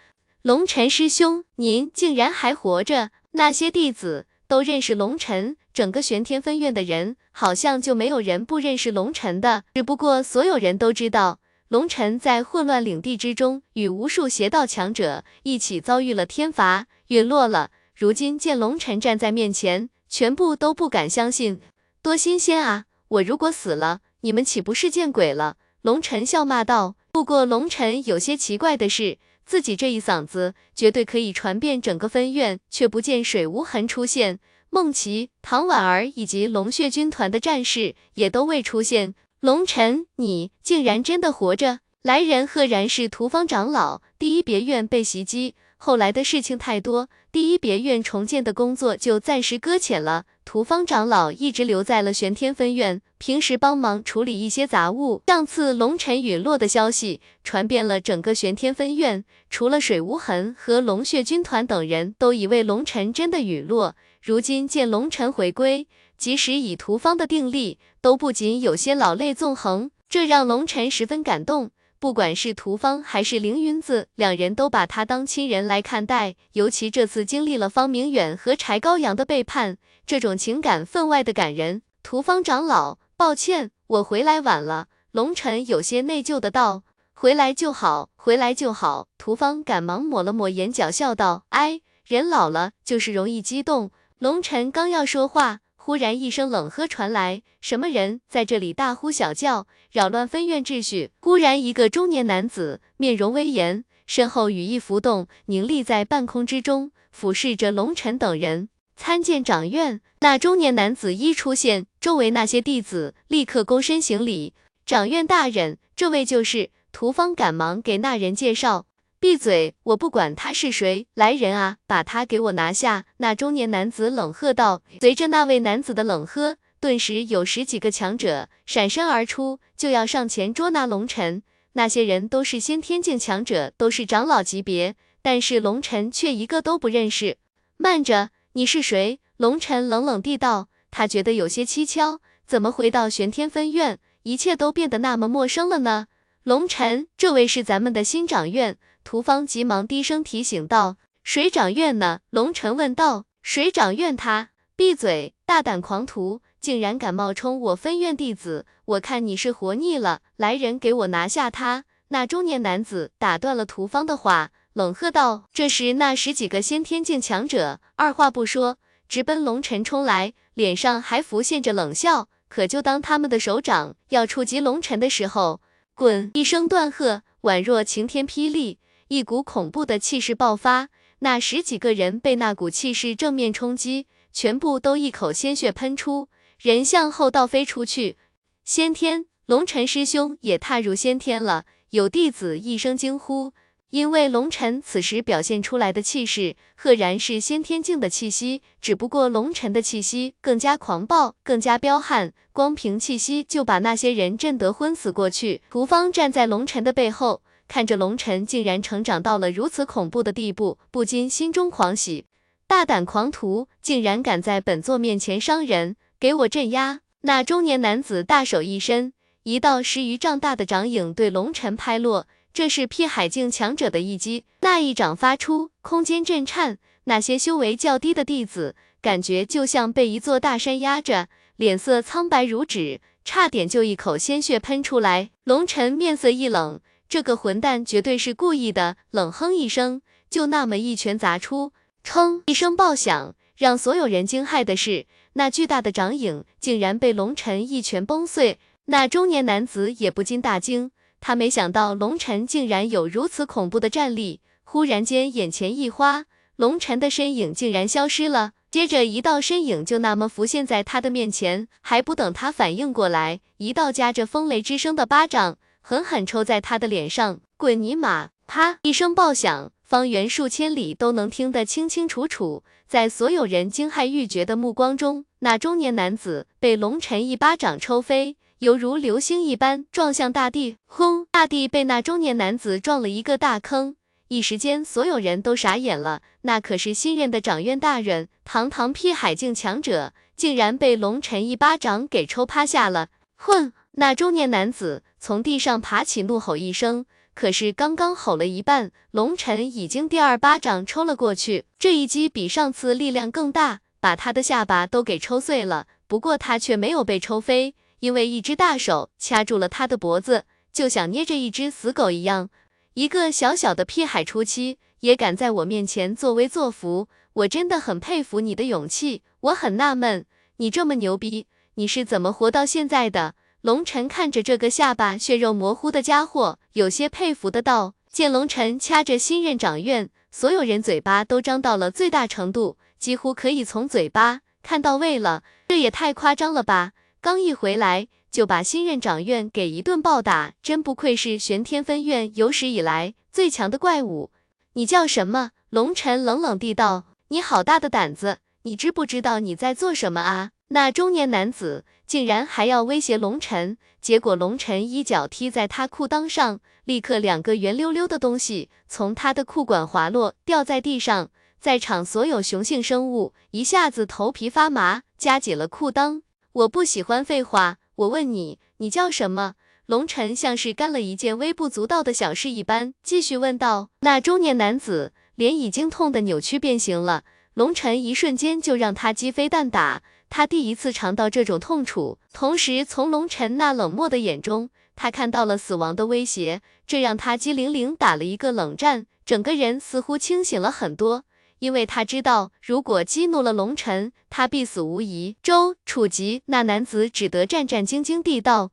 龙尘师兄，您竟然还活着！那些弟子都认识龙尘，整个玄天分院的人好像就没有人不认识龙尘的。只不过所有人都知道。龙尘在混乱领地之中，与无数邪道强者一起遭遇了天罚，陨落了。如今见龙尘站在面前，全部都不敢相信，多新鲜啊！我如果死了，你们岂不是见鬼了？龙尘笑骂道。不过龙尘有些奇怪的是，自己这一嗓子绝对可以传遍整个分院，却不见水无痕出现。孟琪、唐婉儿以及龙血军团的战士也都未出现。龙尘，你竟然真的活着！来人赫然是屠方长老。第一别院被袭击，后来的事情太多，第一别院重建的工作就暂时搁浅了。屠方长老一直留在了玄天分院，平时帮忙处理一些杂物。上次龙尘陨落的消息传遍了整个玄天分院，除了水无痕和龙血军团等人都以为龙尘真的陨落。如今见龙尘回归，即使以屠方的定力，都不仅有些老泪纵横，这让龙尘十分感动。不管是屠方还是凌云子，两人都把他当亲人来看待。尤其这次经历了方明远和柴高阳的背叛，这种情感分外的感人。屠方长老，抱歉，我回来晚了。龙尘有些内疚的道：“回来就好，回来就好。”屠方赶忙抹了抹眼角，笑道：“哎，人老了就是容易激动。”龙尘刚要说话，忽然一声冷喝传来：“什么人在这里大呼小叫，扰乱分院秩序？”忽然，一个中年男子面容威严，身后羽翼浮动，凝立在半空之中，俯视着龙尘等人。参见长院。那中年男子一出现，周围那些弟子立刻躬身行礼：“长院大人，这位就是。”屠方赶忙给那人介绍。闭嘴！我不管他是谁，来人啊，把他给我拿下！那中年男子冷喝道。随着那位男子的冷喝，顿时有十几个强者闪身而出，就要上前捉拿龙尘。那些人都是先天境强者，都是长老级别，但是龙尘却一个都不认识。慢着，你是谁？龙尘冷冷地道。他觉得有些蹊跷，怎么回到玄天分院，一切都变得那么陌生了呢？龙尘，这位是咱们的新长院。屠方急忙低声提醒道：“水长院呢？”龙尘问道。“水长院他闭嘴！大胆狂徒，竟然敢冒充我分院弟子！我看你是活腻了！来人，给我拿下他！”那中年男子打断了屠方的话，冷喝道。这时，那十几个先天境强者二话不说，直奔龙尘冲来，脸上还浮现着冷笑。可就当他们的手掌要触及龙尘的时候，滚！一声断喝，宛若晴天霹雳。一股恐怖的气势爆发，那十几个人被那股气势正面冲击，全部都一口鲜血喷出，人向后倒飞出去。先天，龙尘师兄也踏入先天了。有弟子一声惊呼，因为龙尘此时表现出来的气势，赫然是先天境的气息，只不过龙尘的气息更加狂暴，更加彪悍，光凭气息就把那些人震得昏死过去。屠方站在龙尘的背后。看着龙尘竟然成长到了如此恐怖的地步，不禁心中狂喜。大胆狂徒，竟然敢在本座面前伤人，给我镇压！那中年男子大手一伸，一道十余丈大的掌影对龙尘拍落，这是辟海境强者的一击。那一掌发出，空间震颤，那些修为较低的弟子感觉就像被一座大山压着，脸色苍白如纸，差点就一口鲜血喷出来。龙尘面色一冷。这个混蛋绝对是故意的！冷哼一声，就那么一拳砸出，砰一声爆响，让所有人惊骇的是，那巨大的掌影竟然被龙尘一拳崩碎。那中年男子也不禁大惊，他没想到龙尘竟然有如此恐怖的战力。忽然间，眼前一花，龙尘的身影竟然消失了，接着一道身影就那么浮现在他的面前，还不等他反应过来，一道夹着风雷之声的巴掌。狠狠抽在他的脸上，滚你妈！啪一声爆响，方圆数千里都能听得清清楚楚。在所有人惊骇欲绝的目光中，那中年男子被龙尘一巴掌抽飞，犹如流星一般撞向大地。轰！大地被那中年男子撞了一个大坑。一时间，所有人都傻眼了。那可是新任的掌院大人，堂堂辟海境强者，竟然被龙尘一巴掌给抽趴下了。混！那中年男子从地上爬起，怒吼一声。可是刚刚吼了一半，龙尘已经第二巴掌抽了过去。这一击比上次力量更大，把他的下巴都给抽碎了。不过他却没有被抽飞，因为一只大手掐住了他的脖子，就像捏着一只死狗一样。一个小小的屁孩初期，也敢在我面前作威作福，我真的很佩服你的勇气。我很纳闷，你这么牛逼，你是怎么活到现在的？龙晨看着这个下巴血肉模糊的家伙，有些佩服的道。见龙晨掐着新任掌院，所有人嘴巴都张到了最大程度，几乎可以从嘴巴看到胃了。这也太夸张了吧！刚一回来就把新任掌院给一顿暴打，真不愧是玄天分院有史以来最强的怪物。你叫什么？龙晨冷冷地道。你好大的胆子！你知不知道你在做什么啊？那中年男子竟然还要威胁龙晨，结果龙晨一脚踢在他裤裆上。立刻，两个圆溜溜的东西从他的裤管滑落，掉在地上。在场所有雄性生物一下子头皮发麻，夹紧了裤裆。我不喜欢废话，我问你，你叫什么？龙晨像是干了一件微不足道的小事一般，继续问道。那中年男子脸已经痛得扭曲变形了。龙晨一瞬间就让他鸡飞蛋打，他第一次尝到这种痛楚，同时从龙晨那冷漠的眼中。他看到了死亡的威胁，这让他机灵灵打了一个冷战，整个人似乎清醒了很多。因为他知道，如果激怒了龙尘，他必死无疑。周楚吉，那男子只得战战兢兢地道：“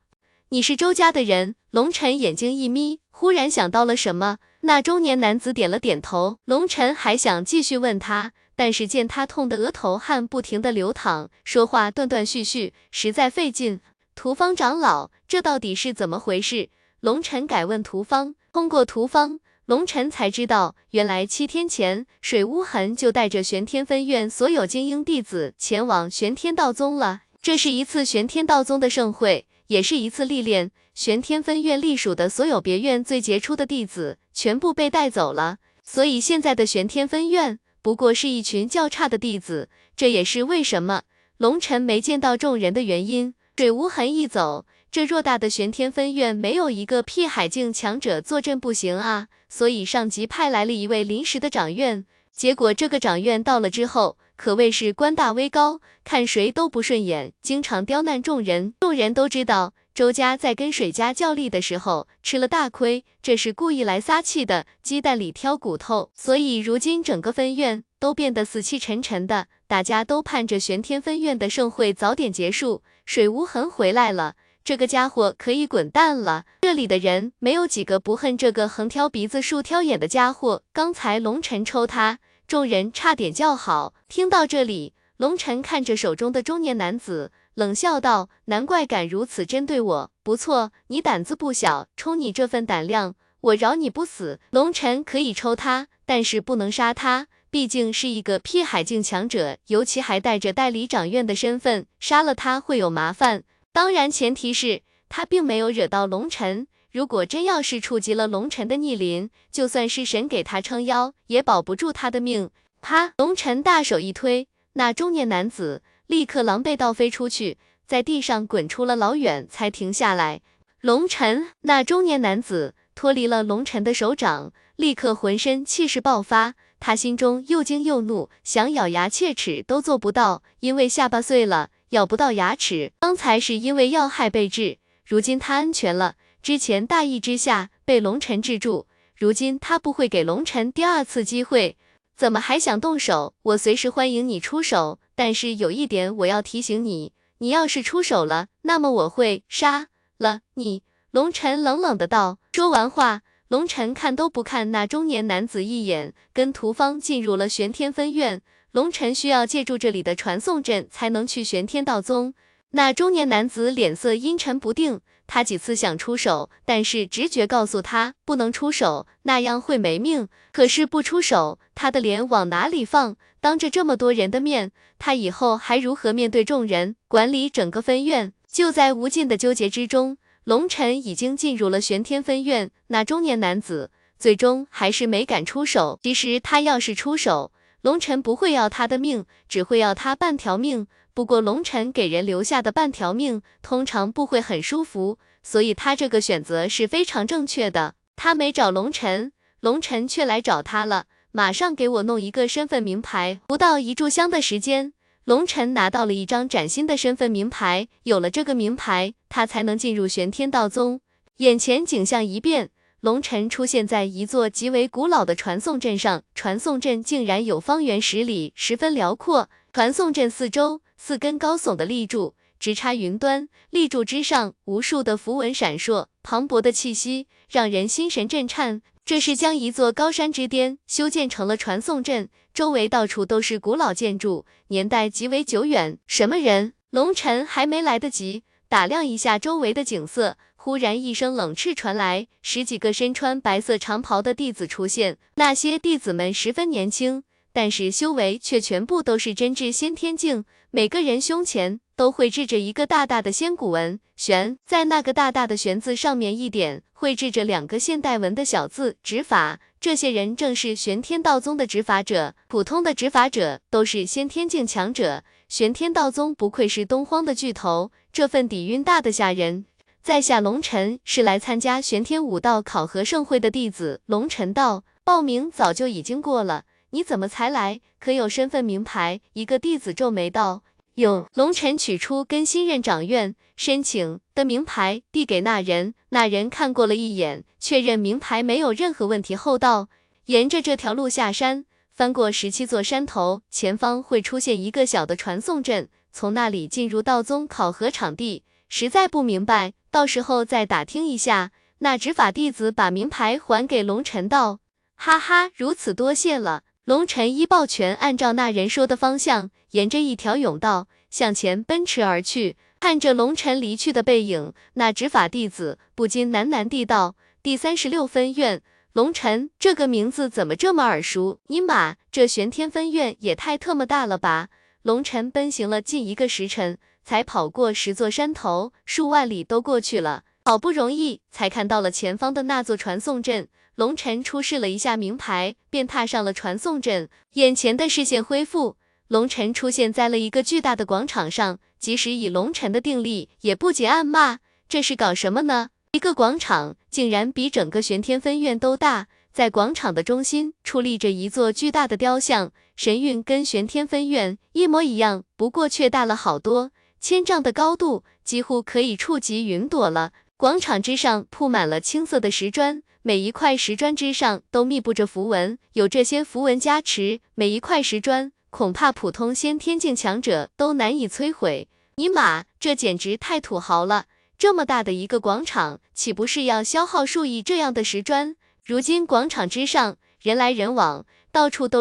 你是周家的人。”龙尘眼睛一眯，忽然想到了什么。那中年男子点了点头。龙尘还想继续问他，但是见他痛得额头汗不停地流淌，说话断断续续，实在费劲。屠方长老，这到底是怎么回事？龙尘改问屠方。通过屠方，龙尘才知道，原来七天前水无痕就带着玄天分院所有精英弟子前往玄天道宗了。这是一次玄天道宗的盛会，也是一次历练。玄天分院隶属的所有别院最杰出的弟子全部被带走了，所以现在的玄天分院不过是一群较差的弟子。这也是为什么龙尘没见到众人的原因。水无痕一走，这偌大的玄天分院没有一个辟海境强者坐镇不行啊！所以上级派来了一位临时的掌院。结果这个掌院到了之后，可谓是官大威高，看谁都不顺眼，经常刁难众人。众人都知道，周家在跟水家较力的时候吃了大亏，这是故意来撒气的，鸡蛋里挑骨头。所以如今整个分院都变得死气沉沉的，大家都盼着玄天分院的盛会早点结束。水无痕回来了，这个家伙可以滚蛋了。这里的人没有几个不恨这个横挑鼻子竖挑眼的家伙。刚才龙尘抽他，众人差点叫好。听到这里，龙尘看着手中的中年男子，冷笑道：“难怪敢如此针对我，不错，你胆子不小，冲你这份胆量，我饶你不死。”龙尘可以抽他，但是不能杀他。毕竟是一个辟海境强者，尤其还带着代理掌院的身份，杀了他会有麻烦。当然，前提是他并没有惹到龙尘。如果真要是触及了龙尘的逆鳞，就算是神给他撑腰，也保不住他的命。啪！龙尘大手一推，那中年男子立刻狼狈倒飞出去，在地上滚出了老远，才停下来。龙尘，那中年男子脱离了龙尘的手掌，立刻浑身气势爆发。他心中又惊又怒，想咬牙切齿都做不到，因为下巴碎了，咬不到牙齿。刚才是因为要害被治，如今他安全了。之前大意之下被龙尘制住，如今他不会给龙尘第二次机会。怎么还想动手？我随时欢迎你出手，但是有一点我要提醒你，你要是出手了，那么我会杀了你。龙尘冷冷的道。说完话。龙尘看都不看那中年男子一眼，跟屠方进入了玄天分院。龙尘需要借助这里的传送阵才能去玄天道宗。那中年男子脸色阴沉不定，他几次想出手，但是直觉告诉他不能出手，那样会没命。可是不出手，他的脸往哪里放？当着这么多人的面，他以后还如何面对众人，管理整个分院？就在无尽的纠结之中。龙尘已经进入了玄天分院，那中年男子最终还是没敢出手。其实他要是出手，龙尘不会要他的命，只会要他半条命。不过龙尘给人留下的半条命，通常不会很舒服，所以他这个选择是非常正确的。他没找龙尘，龙尘却来找他了，马上给我弄一个身份名牌。不到一炷香的时间。龙尘拿到了一张崭新的身份名牌，有了这个名牌，他才能进入玄天道宗。眼前景象一变，龙尘出现在一座极为古老的传送阵上，传送阵竟然有方圆十里，十分辽阔。传送阵四周四根高耸的立柱，直插云端，立柱之上，无数的符文闪烁，磅礴的气息让人心神震颤。这是将一座高山之巅修建成了传送阵，周围到处都是古老建筑，年代极为久远。什么人？龙尘还没来得及打量一下周围的景色，忽然一声冷斥传来，十几个身穿白色长袍的弟子出现。那些弟子们十分年轻，但是修为却全部都是真至先天境，每个人胸前都绘制着一个大大的仙骨纹，玄在那个大大的玄字上面一点。绘制着两个现代文的小字“执法”，这些人正是玄天道宗的执法者。普通的执法者都是先天境强者，玄天道宗不愧是东荒的巨头，这份底蕴大的吓人。在下龙尘，是来参加玄天武道考核盛会的弟子。龙尘道，报名早就已经过了，你怎么才来？可有身份名牌？一个弟子皱眉道。有龙尘取出跟新任掌院申请的名牌，递给那人。那人看过了一眼，确认名牌没有任何问题后道：沿着这条路下山，翻过十七座山头，前方会出现一个小的传送阵，从那里进入道宗考核场地。实在不明白，到时候再打听一下。那执法弟子把名牌还给龙尘道：哈哈，如此多谢了。龙尘一抱拳，按照那人说的方向，沿着一条甬道向前奔驰而去。看着龙尘离去的背影，那执法弟子不禁喃喃地道：“第三十六分院，龙尘这个名字怎么这么耳熟？尼玛，这玄天分院也太特么大了吧！”龙尘奔行了近一个时辰，才跑过十座山头，数万里都过去了，好不容易才看到了前方的那座传送阵。龙尘出示了一下名牌，便踏上了传送阵。眼前的视线恢复，龙尘出现在了一个巨大的广场上。即使以龙尘的定力，也不禁暗骂：这是搞什么呢？一个广场竟然比整个玄天分院都大。在广场的中心矗立着一座巨大的雕像，神韵跟玄天分院一模一样，不过却大了好多，千丈的高度，几乎可以触及云朵了。广场之上铺满了青色的石砖。每一块石砖之上都密布着符文，有这些符文加持，每一块石砖恐怕普通先天境强者都难以摧毁。尼玛，这简直太土豪了！这么大的一个广场，岂不是要消耗数亿这样的石砖？如今广场之上人来人往，到处都。